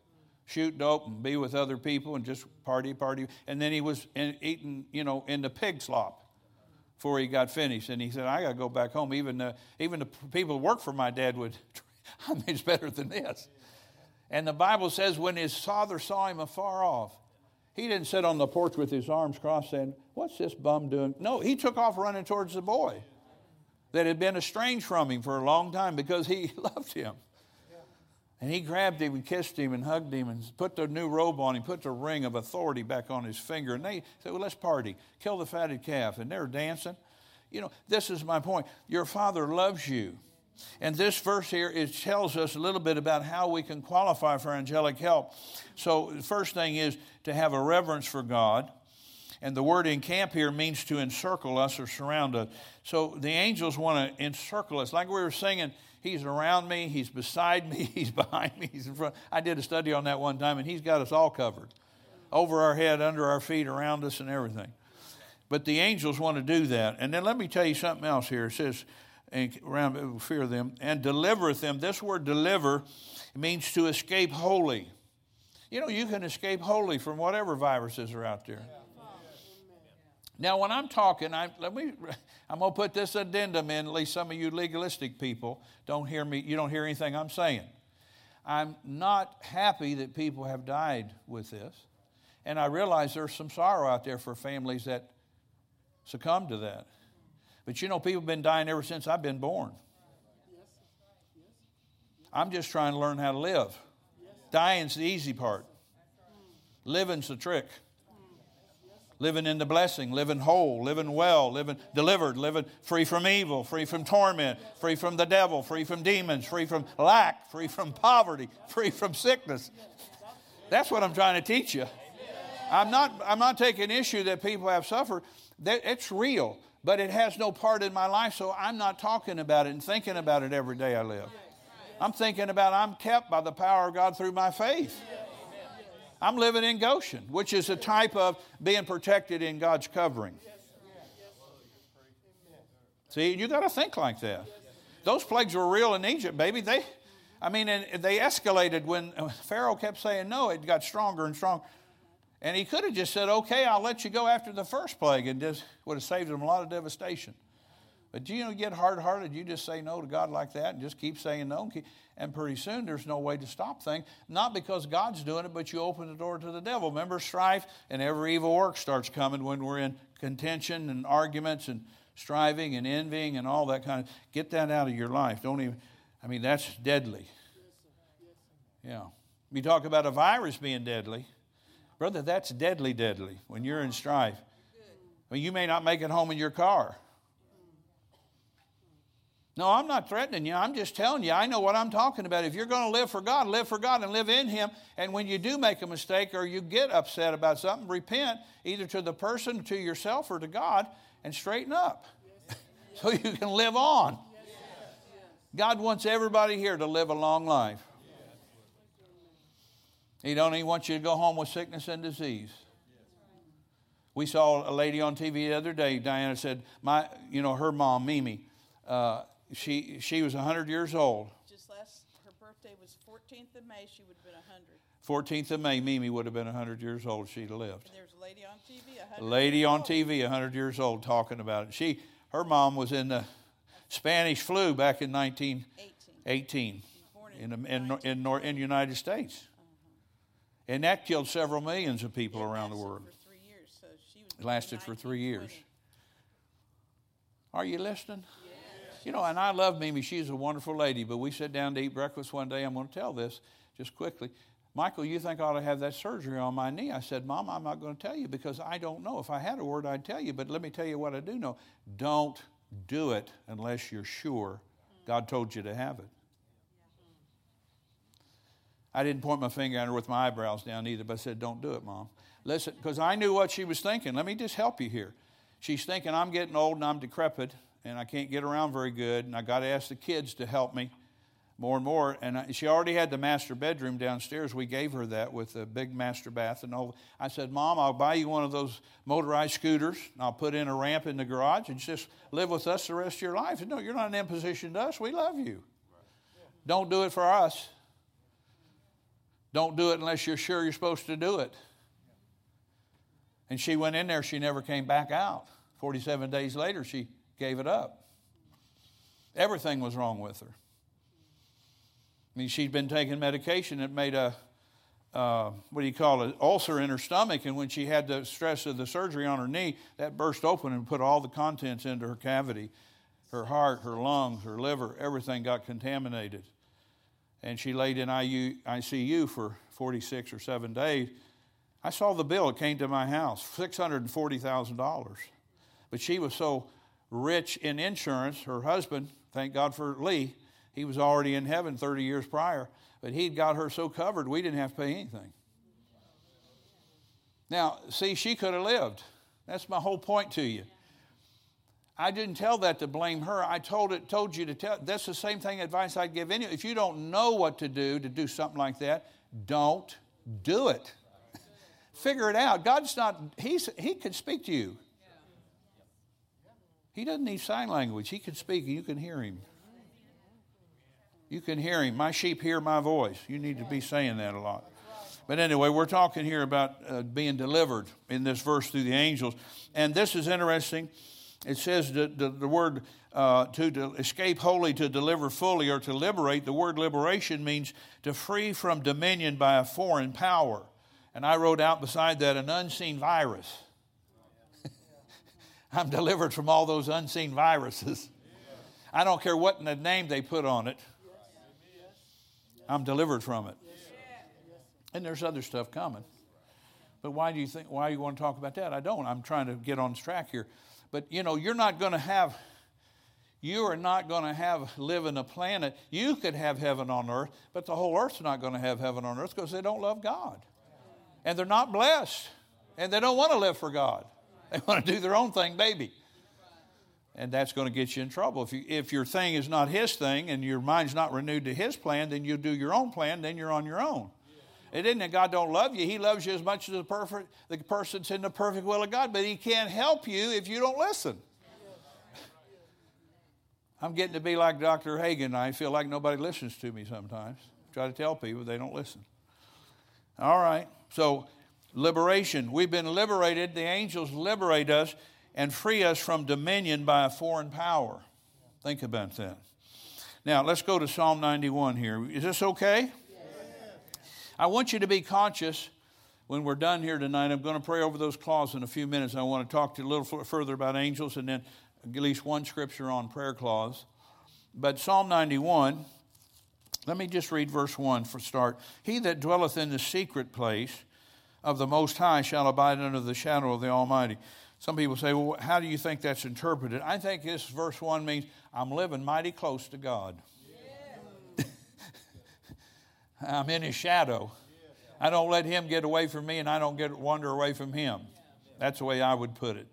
shoot dope and be with other people and just party, party. And then he was in, eating, you know, in the pig slop before he got finished. And he said, I got to go back home. Even the, even the people who work for my dad would, *laughs* I mean, it's better than this. And the Bible says when his father saw him afar off, he didn't sit on the porch with his arms crossed saying, What's this bum doing? No, he took off running towards the boy that had been estranged from him for a long time because he *laughs* loved him. And he grabbed him and kissed him and hugged him and put the new robe on him, put the ring of authority back on his finger. And they said, Well, let's party. Kill the fatted calf. And they're dancing. You know, this is my point. Your father loves you. And this verse here it tells us a little bit about how we can qualify for angelic help. So, the first thing is to have a reverence for God. And the word encamp here means to encircle us or surround us. So the angels want to encircle us. Like we were singing, He's around me, He's beside me, *laughs* He's behind me, He's in front. I did a study on that one time, and He's got us all covered over our head, under our feet, around us, and everything. But the angels want to do that. And then let me tell you something else here. It says, around oh, fear them, and delivereth them. This word deliver means to escape wholly. You know, you can escape wholly from whatever viruses are out there. Now, when I'm talking, I, let me, *laughs* I'm going to put this addendum in. At least some of you legalistic people don't hear me. You don't hear anything I'm saying. I'm not happy that people have died with this, and I realize there's some sorrow out there for families that succumb to that. But you know, people have been dying ever since I've been born. I'm just trying to learn how to live. Dying's the easy part. Living's the trick living in the blessing, living whole, living well, living delivered, living free from evil, free from torment, free from the devil, free from demons, free from lack, free from poverty, *laughs* free from sickness. That's what I'm trying to teach you. I'm not, I'm not taking issue that people have suffered. It's real, but it has no part in my life, so I'm not talking about it and thinking about it every day I live. I'm thinking about I'm kept by the power of God through my faith. I'm living in Goshen, which is a type of being protected in God's covering. See, you got to think like that. Those plagues were real in Egypt, baby. They, I mean, and they escalated when *laughs* Pharaoh kept saying no. It got stronger and stronger. And he could have just said, okay, I'll let you go after the first plague and just would have saved them a lot of devastation. But you know, get hard hearted, you just say no to God like that and just keep saying no. And pretty soon there's no way to stop things. Not because God's doing it, but you open the door to the devil. Remember, strife and every evil work starts coming when we're in contention and arguments and striving and envying and all that kind of. Get that out of your life. Don't even, I mean, that's deadly. Yeah. We talk about a virus being deadly. Brother, that's deadly, deadly when you're in strife. I mean, you may not make it home in your car. No, I'm not threatening you. I'm just telling you, I know what I'm talking about. If you're going to live for God, live for God and live in Him. And when you do make a mistake or you get upset about something, repent either to the person, to yourself, or to God and straighten up *laughs* so you can live on. God wants everybody here to live a long life. He don't even want you to go home with sickness and disease. We saw a lady on TV the other day. Diana said, "My, you know, her mom, Mimi, uh, she she was 100 years old. Just last, her birthday was 14th of May. She would have been 100. 14th of May, Mimi would have been 100 years old. If she'd have lived. And there's a lady on TV, 100 A lady on old. TV, 100 years old, talking about it. She, her mom was in the Spanish flu back in 1918 18. born in in the in, in, Nor- in United States, uh-huh. and that killed several millions of people around the world. For three years, so she was It lasted for three years. Are you listening? You know, and I love Mimi. She's a wonderful lady. But we sat down to eat breakfast one day. I'm going to tell this just quickly. Michael, you think I ought to have that surgery on my knee? I said, Mom, I'm not going to tell you because I don't know. If I had a word, I'd tell you. But let me tell you what I do know. Don't do it unless you're sure God told you to have it. I didn't point my finger at her with my eyebrows down either, but I said, Don't do it, Mom. Listen, because I knew what she was thinking. Let me just help you here. She's thinking, I'm getting old and I'm decrepit and I can't get around very good, and I got to ask the kids to help me more and more. And I, she already had the master bedroom downstairs. We gave her that with a big master bath and all. I said, Mom, I'll buy you one of those motorized scooters, and I'll put in a ramp in the garage, and just live with us the rest of your life. And no, you're not an imposition to us. We love you. Don't do it for us. Don't do it unless you're sure you're supposed to do it. And she went in there, she never came back out. 47 days later, she gave it up. Everything was wrong with her. I mean, she'd been taking medication that made a, uh, what do you call it, ulcer in her stomach. And when she had the stress of the surgery on her knee, that burst open and put all the contents into her cavity. Her heart, her lungs, her liver, everything got contaminated. And she laid in IU, ICU for 46 or 7 days. I saw the bill. It came to my house $640,000. But she was so rich in insurance. Her husband, thank God for Lee, he was already in heaven 30 years prior, but he'd got her so covered we didn't have to pay anything. Now, see, she could have lived. That's my whole point to you. I didn't tell that to blame her. I told it, told you to tell. That's the same thing advice I'd give any. If you don't know what to do to do something like that, don't do it. *laughs* Figure it out. God's not. He's He can speak to you. He doesn't need sign language. He can speak, and you can hear him. You can hear him. My sheep hear my voice. You need to be saying that a lot. But anyway, we're talking here about uh, being delivered in this verse through the angels. And this is interesting. It says that the, the word uh, to, to escape wholly, to deliver fully, or to liberate. The word liberation means to free from dominion by a foreign power. And I wrote out beside that an unseen virus. I'm delivered from all those unseen viruses. I don't care what in the name they put on it. I'm delivered from it. And there's other stuff coming. But why do you think why you want to talk about that? I don't. I'm trying to get on track here. But you know, you're not going to have you are not going to have live in a planet. You could have heaven on earth, but the whole earth's not going to have heaven on earth because they don't love God. And they're not blessed. And they don't want to live for God. They want to do their own thing, baby. And that's going to get you in trouble. If, you, if your thing is not His thing and your mind's not renewed to His plan, then you do your own plan, then you're on your own. It isn't that God don't love you. He loves you as much as the, perfect, the person's in the perfect will of God, but He can't help you if you don't listen. I'm getting to be like Dr. Hagin. I feel like nobody listens to me sometimes. Try to tell people, they don't listen. All right. So liberation. We've been liberated. The angels liberate us. and free us from dominion by a foreign power. Think about that. Now, let's go to Psalm 91 here. Is this okay? Yes. I want you to be conscious when we're done here tonight. I'm going to pray over those cloths in a few minutes. I want to talk to you a little further about angels and then at least one scripture on prayer cloths. But Psalm 91, let me just read verse 1 for start. He that dwelleth in the secret place of the Most High shall abide under the shadow of the Almighty. Some people say, well, how do you think that's interpreted? I think this verse 1 means I'm living mighty close to God. Yeah. *laughs* I'm in His shadow. I don't let Him get away from me, and I don't get wander away from Him. That's the way I would put it.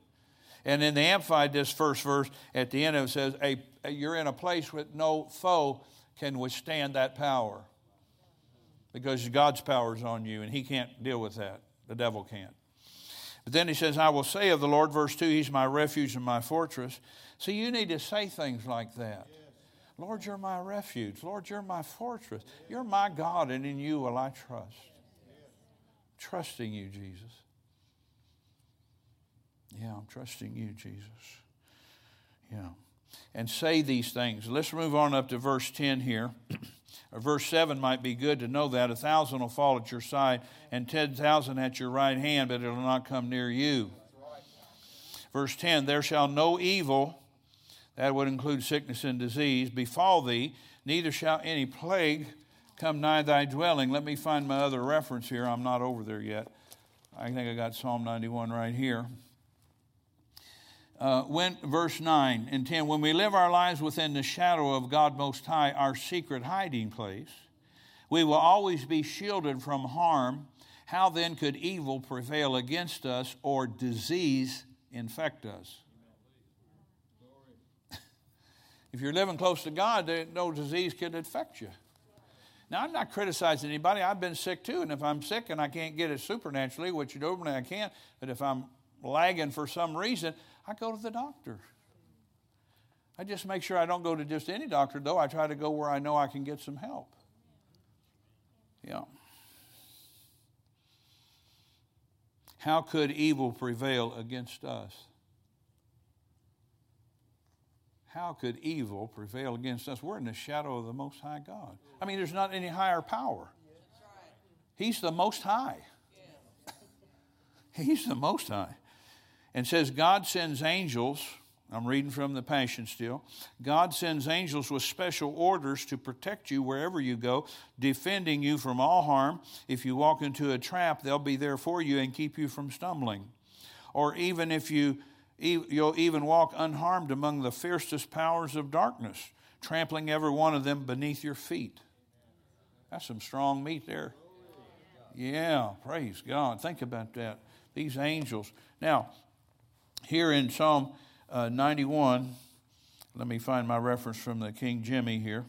And in the Amplified, this first verse at the end of it says, a, a, You're in a place with no foe can withstand that power because God's power is on you, and He can't deal with that. The devil can't. But then he says, I will say of the Lord, verse 2, He's my refuge and my fortress. See, you need to say things like that. Yes. Lord, you're my refuge. Lord, you're my fortress. Yes. You're my God, and in you will I trust. Yes. Trusting you, Jesus. Yeah, I'm trusting you, Jesus. Yeah. And say these things. Let's move on up to verse 10 here. *clears throat* verse 7 might be good to know that. A thousand will fall at your side, and 10,000 at your right hand, but it will not come near you. Verse 10 There shall no evil, that would include sickness and disease, befall thee, neither shall any plague come nigh thy dwelling. Let me find my other reference here. I'm not over there yet. I think I got Psalm 91 right here uh, when, verse 9 and 10 when we live our lives within the shadow of God Most High, our secret hiding place, we will always be shielded from harm. How then could evil prevail against us or disease infect us? *laughs* if you're living close to God, no disease can infect you. Now, I'm not criticizing anybody. I've been sick too, and if I'm sick and I can't get it supernaturally, which normally I can't, but if I'm lagging for some reason, I go to the doctor. I just make sure I don't go to just any doctor, though. I try to go where I know I can get some help. Yeah. How could evil prevail against us? How could evil prevail against us? We're in the shadow of the Most High God. I mean, there's not any higher power. He's the Most High. *laughs* He's the Most High and says God sends angels. I'm reading from the Passion still. God sends angels with special orders to protect you wherever you go, defending you from all harm. If you walk into a trap, they'll be there for you and keep you from stumbling. Or even if you you'll even walk unharmed among the fiercest powers of darkness, trampling every one of them beneath your feet. That's some strong meat there. Yeah, praise God. Think about that. These angels. Now, here in Psalm uh, 91, let me find my reference from the King Jimmy here.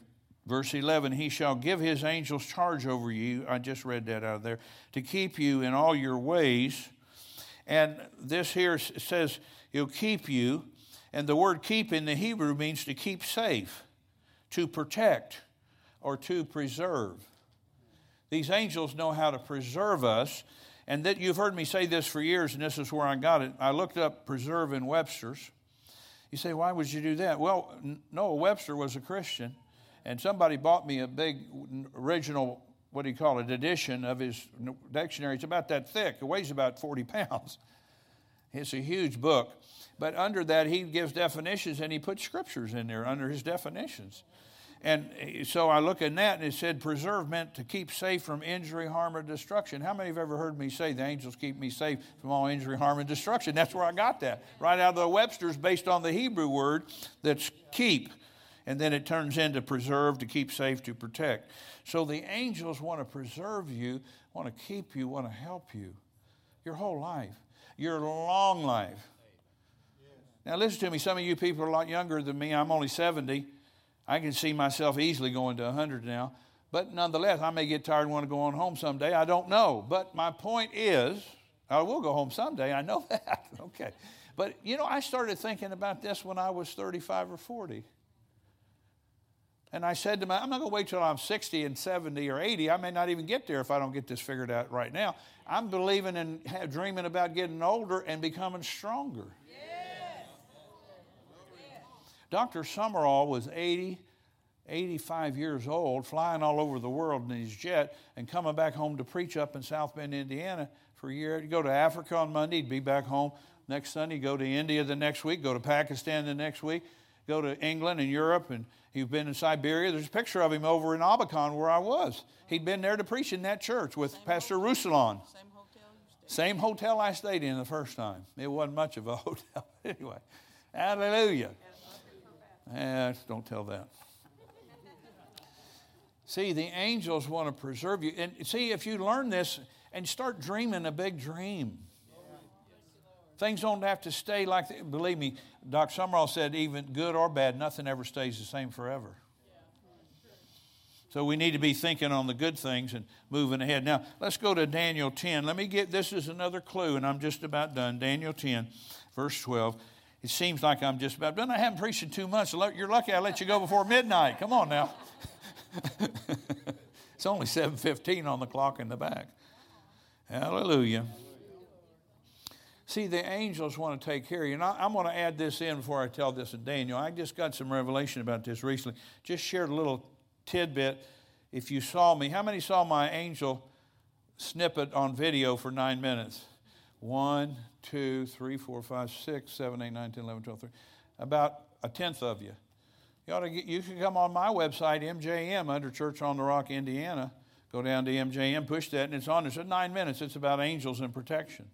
Verse 11, He shall give His angels charge over you. I just read that out of there. To keep you in all your ways. And this here says, He'll keep you. And the word keep in the Hebrew means to keep safe, to protect, or to preserve. These angels know how to preserve us. And that you've heard me say this for years, and this is where I got it. I looked up preserve in Webster's. You say, why would you do that? Well, Noah Webster was a Christian, and somebody bought me a big original, what do you call it, edition of his dictionary. It's about that thick, it weighs about 40 pounds. It's a huge book. But under that, he gives definitions and he puts scriptures in there under his definitions. And so I look at that and it said, preserve meant to keep safe from injury, harm, or destruction. How many have ever heard me say, the angels keep me safe from all injury, harm, and destruction? That's where I got that. Right out of the Webster's based on the Hebrew word that's keep. And then it turns into preserve, to keep safe, to protect. So the angels want to preserve you, want to keep you, want to help you your whole life, your long life. Now, listen to me. Some of you people are a lot younger than me. I'm only 70. I can see myself easily going to 100 now. But nonetheless, I may get tired and want to go on home someday. I don't know. But my point is, I will go home someday. I know *laughs* that. okay. But, you know, I started thinking about this when I was 35 or 40. And I said to myself, I'm not going to wait till I'm 60 and 70 or 80. I may not even get there if I don't get this figured out right now. I'm believing and dreaming about getting older and becoming stronger. Yeah. Dr. Sumrall was 80, 85 years old, flying all over the world in his jet and coming back home to preach up in South Bend, Indiana for a year. He'd go to Africa on Monday, he'd be back home next Sunday, go to India the next week, go to Pakistan the next week, go to England and Europe, and he'd been in Siberia. There's a picture of him over in Abakan where I was. He'd been there to preach in that church with Same Pastor hotel- Russalon. Same hotel you stayed. Same hotel I stayed in the first time. It wasn't much of a *laughs* hotel. anyway, hallelujah. Eh, don't tell that. See, the angels want to preserve you. And see, if you learn this and start dreaming a big dream, things don't have to stay like that. Believe me, Doc Sumrall said, even good or bad, nothing ever stays the same forever. So we need to be thinking on the good things and moving ahead. Now, let's go to Daniel 10. Let me get this is another clue, and I'm just about done. Daniel 10, verse 12. It seems like I'm just about done. I haven't preached in two months. You're lucky I let you go before midnight. Come on now. *laughs* it's only 7.15 on the clock in the back. Hallelujah. See, the angels want to take care of you. And I, am going to add this in before I tell this in Daniel. I just got some revelation about this recently. Just shared a little tidbit. If you saw me, how many saw my angel snippet on video for nine minutes? One, two, three, four, five, six, seven, eight, nine, 10, 11, 12, 13. About a tenth of you. You, ought to get, you can come on my website, MJM, under Church on the Rock, Indiana. Go down to MJM, push that, and it's on. It's nine minutes. It's about angels and protection.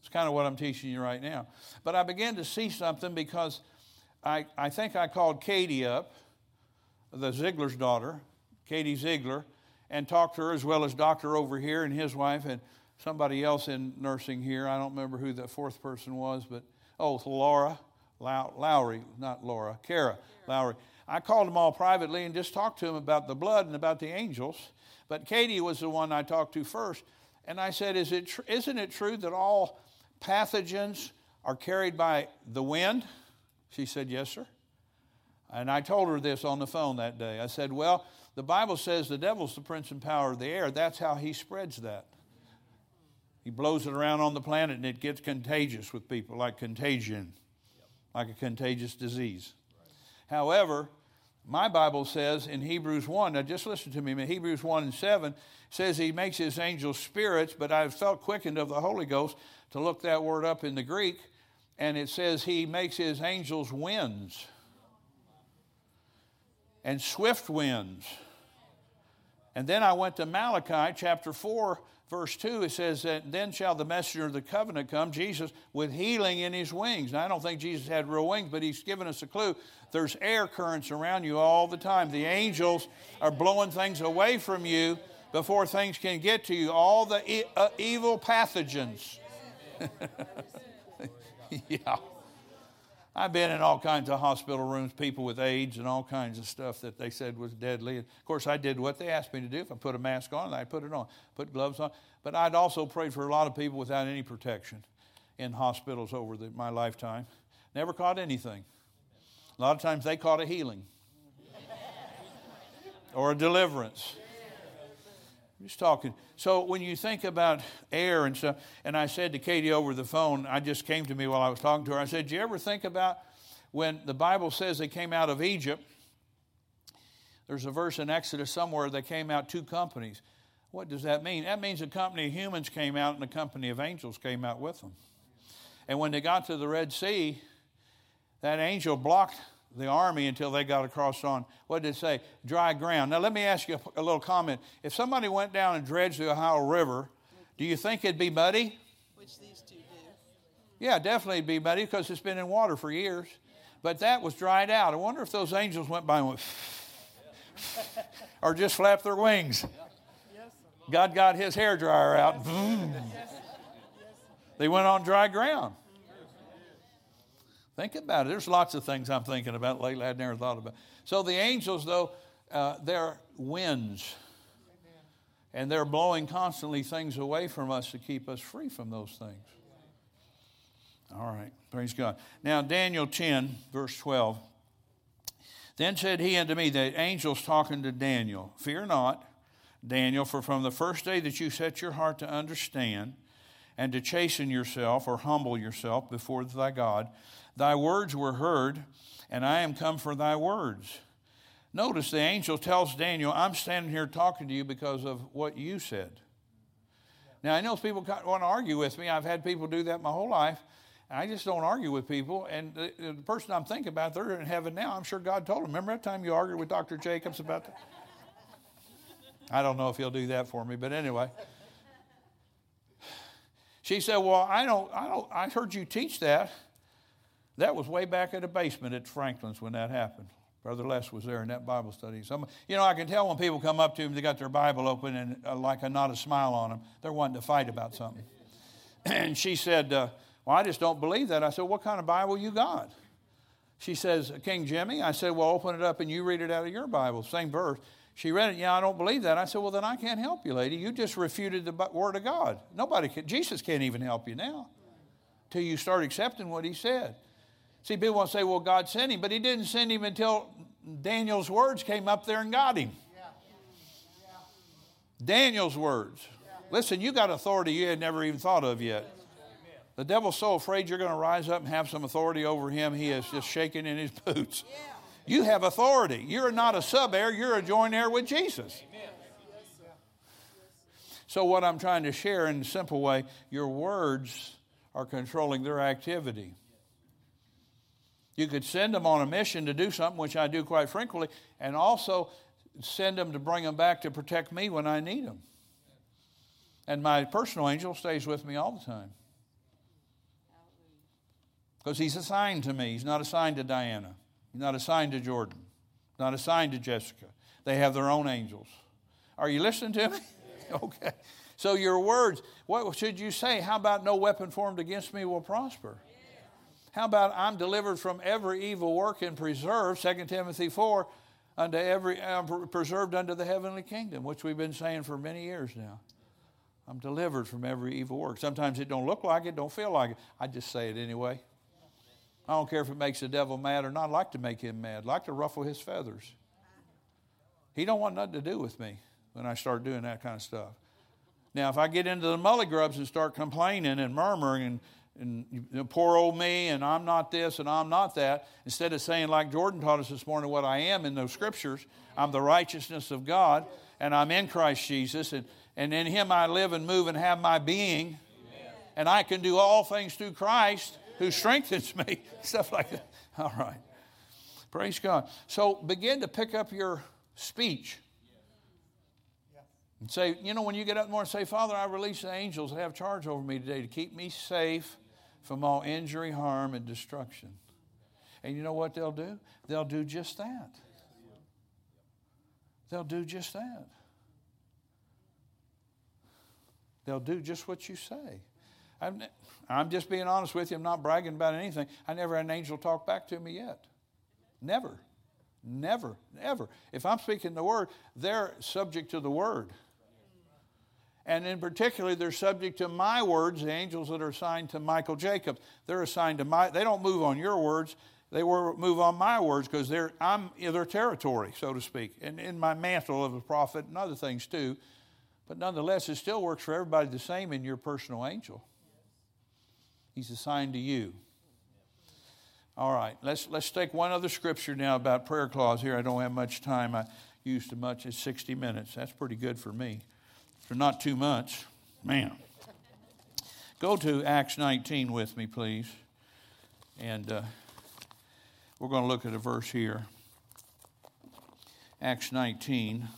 It's kind of what I'm teaching you right now. But I began to see something because I, I think I called Katie up, the Ziegler's daughter, Katie Ziegler, and talked to her as well as Doctor over here and his wife and somebody else in nursing here. I don't remember who that fourth person was, but oh, Laura Low, Lowry, not Laura, Kara Lowry. I called them all privately and just talked to them about the blood and about the angels. But Katie was the one I talked to first. And I said, Is it tr- Isn't it true that all pathogens are carried by the wind? She said, Yes, sir. And I told her this on the phone that day. I said, Well, the Bible says the devil's the prince and power of the air. That's how he spreads that. He blows it around on the planet and it gets contagious with people, like contagion, like a contagious disease. However, my Bible says in Hebrews 1, now just listen to me, in Hebrews 1 and 7 says he makes his angels spirits, but I felt quickened of the Holy Ghost to look that word up in the Greek, and it says he makes his angels winds and swift winds. And then I went to Malachi chapter 4, verse 2. It says that then shall the messenger of the covenant come, Jesus, with healing in his wings. Now, I don't think Jesus had real wings, but he's given us a clue. There's air currents around you all the time. The angels are blowing things away from you before things can get to you. All the e- uh, evil pathogens. *laughs* yeah. I've been in all kinds of hospital rooms, people with AIDS and all kinds of stuff that they said was deadly. Of course, I did what they asked me to do. If I put a mask on, I put it on, put gloves on. But I'd also prayed for a lot of people without any protection in hospitals over the, my lifetime. Never caught anything. A lot of times they caught a healing or a deliverance. Just talking. So when you think about air and stuff, and I said to Katie over the phone, I just came to me while I was talking to her. I said, "Do you ever think about when the Bible says they came out of Egypt? There's a verse in Exodus somewhere they came out two companies. What does that mean? That means a company of humans came out and a company of angels came out with them. And when they got to the Red Sea, that angel blocked the army until they got across on, what did it say? Dry ground. Now, let me ask you a, a little comment. If somebody went down and dredged the Ohio River, do you think it'd be muddy? Which these two do. Yeah, definitely it'd be muddy because it's been in water for years. But that was dried out. I wonder if those angels went by and went, *laughs* or just flapped their wings. God got his hair dryer out. They went on dry ground. Think about it. There's lots of things I'm thinking about lately I'd never thought about. So the angels, though, uh, they're winds. And they're blowing constantly things away from us to keep us free from those things. All right. Praise God. Now, Daniel 10, verse 12. Then said he unto me, the angels talking to Daniel, Fear not, Daniel, for from the first day that you set your heart to understand and to chasten yourself or humble yourself before thy God. Thy words were heard, and I am come for thy words. Notice the angel tells Daniel, I'm standing here talking to you because of what you said. Now, I know people want to argue with me. I've had people do that my whole life. I just don't argue with people. And the, the, person I'm thinking about, they're in heaven now. I'm sure God told them. Remember that time you argued with Dr. Jacobs about that? I don't know if he'll do that for me, but anyway. She said, Well, I don't, I don't, I heard you teach that. That was way back in the basement at Franklin's when that happened. Brother Les was there in that Bible study. Some, you know, I can tell when people come up to me, they got their Bible open and uh, like a not a smile on them. They're wanting to fight about something. *clears throat* and she said, uh, Well, I just don't believe that. I said, What kind of Bible you got? She says, King Jimmy. I said, Well, open it up and you read it out of your Bible, same verse. She read it, yeah, I don't believe that. I said, well, then I can't help you, lady. You just refuted the word of God. Nobody can, Jesus can't even help you now till you start accepting what he said. See, people want to say, well, God sent him, but he didn't send him until Daniel's words came up there and got him. Daniel's words. Listen, you got authority you had never even thought of yet. The devil's so afraid you're going to rise up and have some authority over him, he is just shaking in his *laughs* boots. You have authority. You're not a sub heir, you're a joint heir with Jesus. So, what I'm trying to share in a simple way, your words are controlling their activity. You could send them on a mission to do something, which I do quite frequently, and also send them to bring them back to protect me when I need them. And my personal angel stays with me all the time. Because he's assigned to me, he's not assigned to Diana. Not assigned to Jordan, not assigned to Jessica. They have their own angels. Are you listening to me? *laughs* okay. So your words, what should you say? How about no weapon formed against me will prosper? How about I'm delivered from every evil work and preserved, 2 Timothy 4, unto every uh, preserved unto the heavenly kingdom, which we've been saying for many years now. I'm delivered from every evil work. Sometimes it don't look like it, don't feel like it. I just say it anyway. I don't care if it makes the devil mad or not. I like to make him mad. I like to ruffle his feathers. He don't want nothing to do with me when I start doing that kind of stuff. Now, if I get into the mully grubs and start complaining and murmuring and, and you know, poor old me and I'm not this and I'm not that, instead of saying like Jordan taught us this morning what I am in those scriptures, I'm the righteousness of God and I'm in Christ Jesus and, and in him I live and move and have my being. Amen. And I can do all things through Christ who strengthens me, *laughs* stuff like that. All right. Praise God. So begin to pick up your speech. And say, you know, when you get up in the morning, say, Father, I release the angels that have charge over me today to keep me safe from all injury, harm, and destruction. And you know what they'll do? They'll do just that. They'll do just that. They'll do just what you say. I'm, I'm just being honest with you. I'm not bragging about anything. I never had an angel talk back to me yet. Never. Never. Never. If I'm speaking the word, they're subject to the word. And in particular, they're subject to my words, the angels that are assigned to Michael Jacobs. They're assigned to my, they don't move on your words, they move on my words because they're, I'm in their territory, so to speak, and in my mantle of a prophet and other things too. But nonetheless, it still works for everybody the same in your personal angel. He's assigned to you. All right, let's, let's take one other scripture now about prayer cloths here. I don't have much time. I used too much. It's 60 minutes. That's pretty good for me. For not too much. Man. Go to Acts 19 with me, please. And uh, we're going to look at a verse here. Acts 19.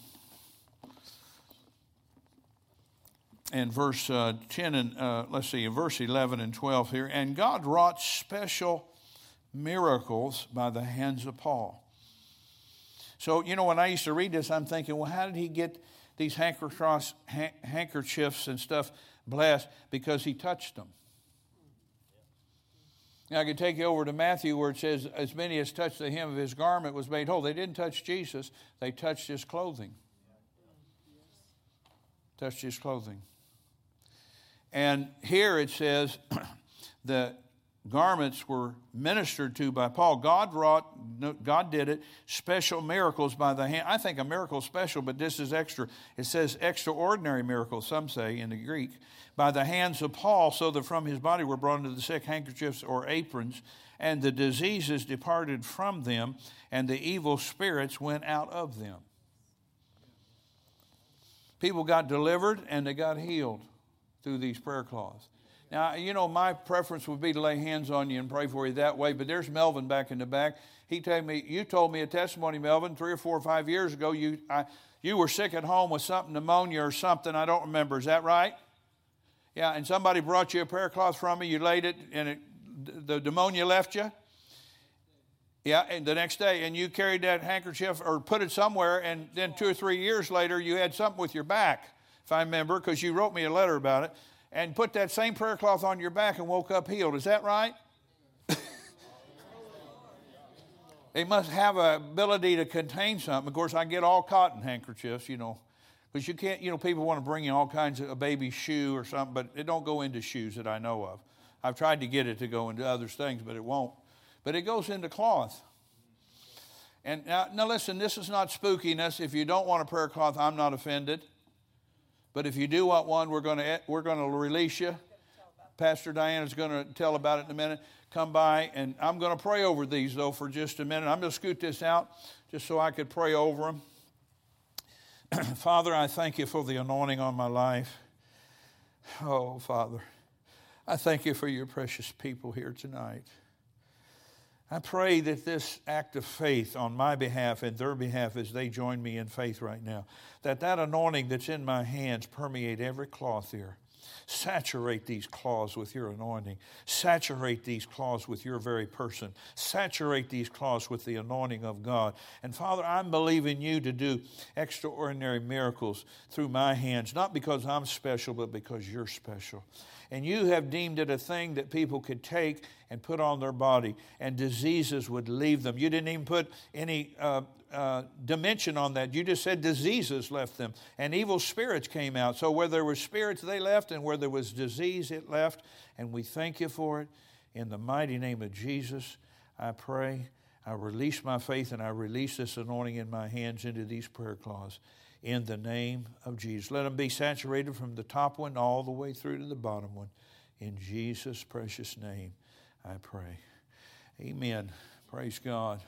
And verse uh, 10 and uh, let's see, verse 11 and 12 here. And God wrought special miracles by the hands of Paul. So, you know, when I used to read this, I'm thinking, well, how did he get these handkerchiefs and stuff blessed? Because he touched them. Now, I could take you over to Matthew where it says, as many as touched the hem of his garment was made whole. They didn't touch Jesus, they touched his clothing. Touched his clothing. And here it says *clears throat* the garments were ministered to by Paul. God wrought, God did it, special miracles by the hand. I think a miracle special, but this is extra. It says extraordinary miracles, some say in the Greek, by the hands of Paul, so that from his body were brought into the sick handkerchiefs or aprons, and the diseases departed from them, and the evil spirits went out of them. People got delivered and they got healed through these prayer cloths. Now, you know, my preference would be to lay hands on you and pray for you that way, but there's Melvin back in the back. He told me, you told me a testimony, Melvin, three or four or five years ago. You, I, you were sick at home with something, pneumonia or something. I don't remember. Is that right? Yeah, and somebody brought you a prayer cloth from me. You laid it, and it, the pneumonia left you. Yeah, and the next day, and you carried that handkerchief or put it somewhere, and then two or three years later, you had something with your back, if I remember, because you wrote me a letter about it and put that same prayer cloth on your back and woke up healed. Is that right? *laughs* they must have a ability to contain something. Of course, I get all cotton handkerchiefs, you know, because you can't, you know, people want to bring you all kinds of a baby shoe or something, but it don't go into shoes that I know of. I've tried to get it to go into other things, but it won't. But it goes into cloth. And now, now listen, this is not spookiness. If you don't want a prayer cloth, I'm not offended. But if you do want one, we're going to, we're going to release you. Pastor Diana is going to tell about it in a minute. Come by, and I'm going to pray over these, though, for just a minute. I'm going to scoot this out just so I could pray over them. *clears throat* Father, I thank you for the anointing on my life. Oh, Father, I thank you for your precious people here tonight. I pray that this act of faith on my behalf and their behalf as they join me in faith right now, that that anointing that's in my hands permeate every cloth here. Saturate these cloths with your anointing. Saturate these cloths with your very person. Saturate these cloths with the anointing of God. And Father, I'm believing you to do extraordinary miracles through my hands, not because I'm special, but because you're special and you have deemed it a thing that people could take and put on their body, and diseases would leave them. You didn't even put any uh, uh, dimension on that. You just said diseases left them, and evil spirits came out. So where there were spirits, they left, and where there was disease, it left. And we thank you for it. In the mighty name of Jesus, I pray. I release my faith and I release this anointing in my hands into these prayer cloths in the name of Jesus. Let them be saturated from the top one all the way through to the bottom one. In Jesus' precious name, I pray. Amen. Praise God.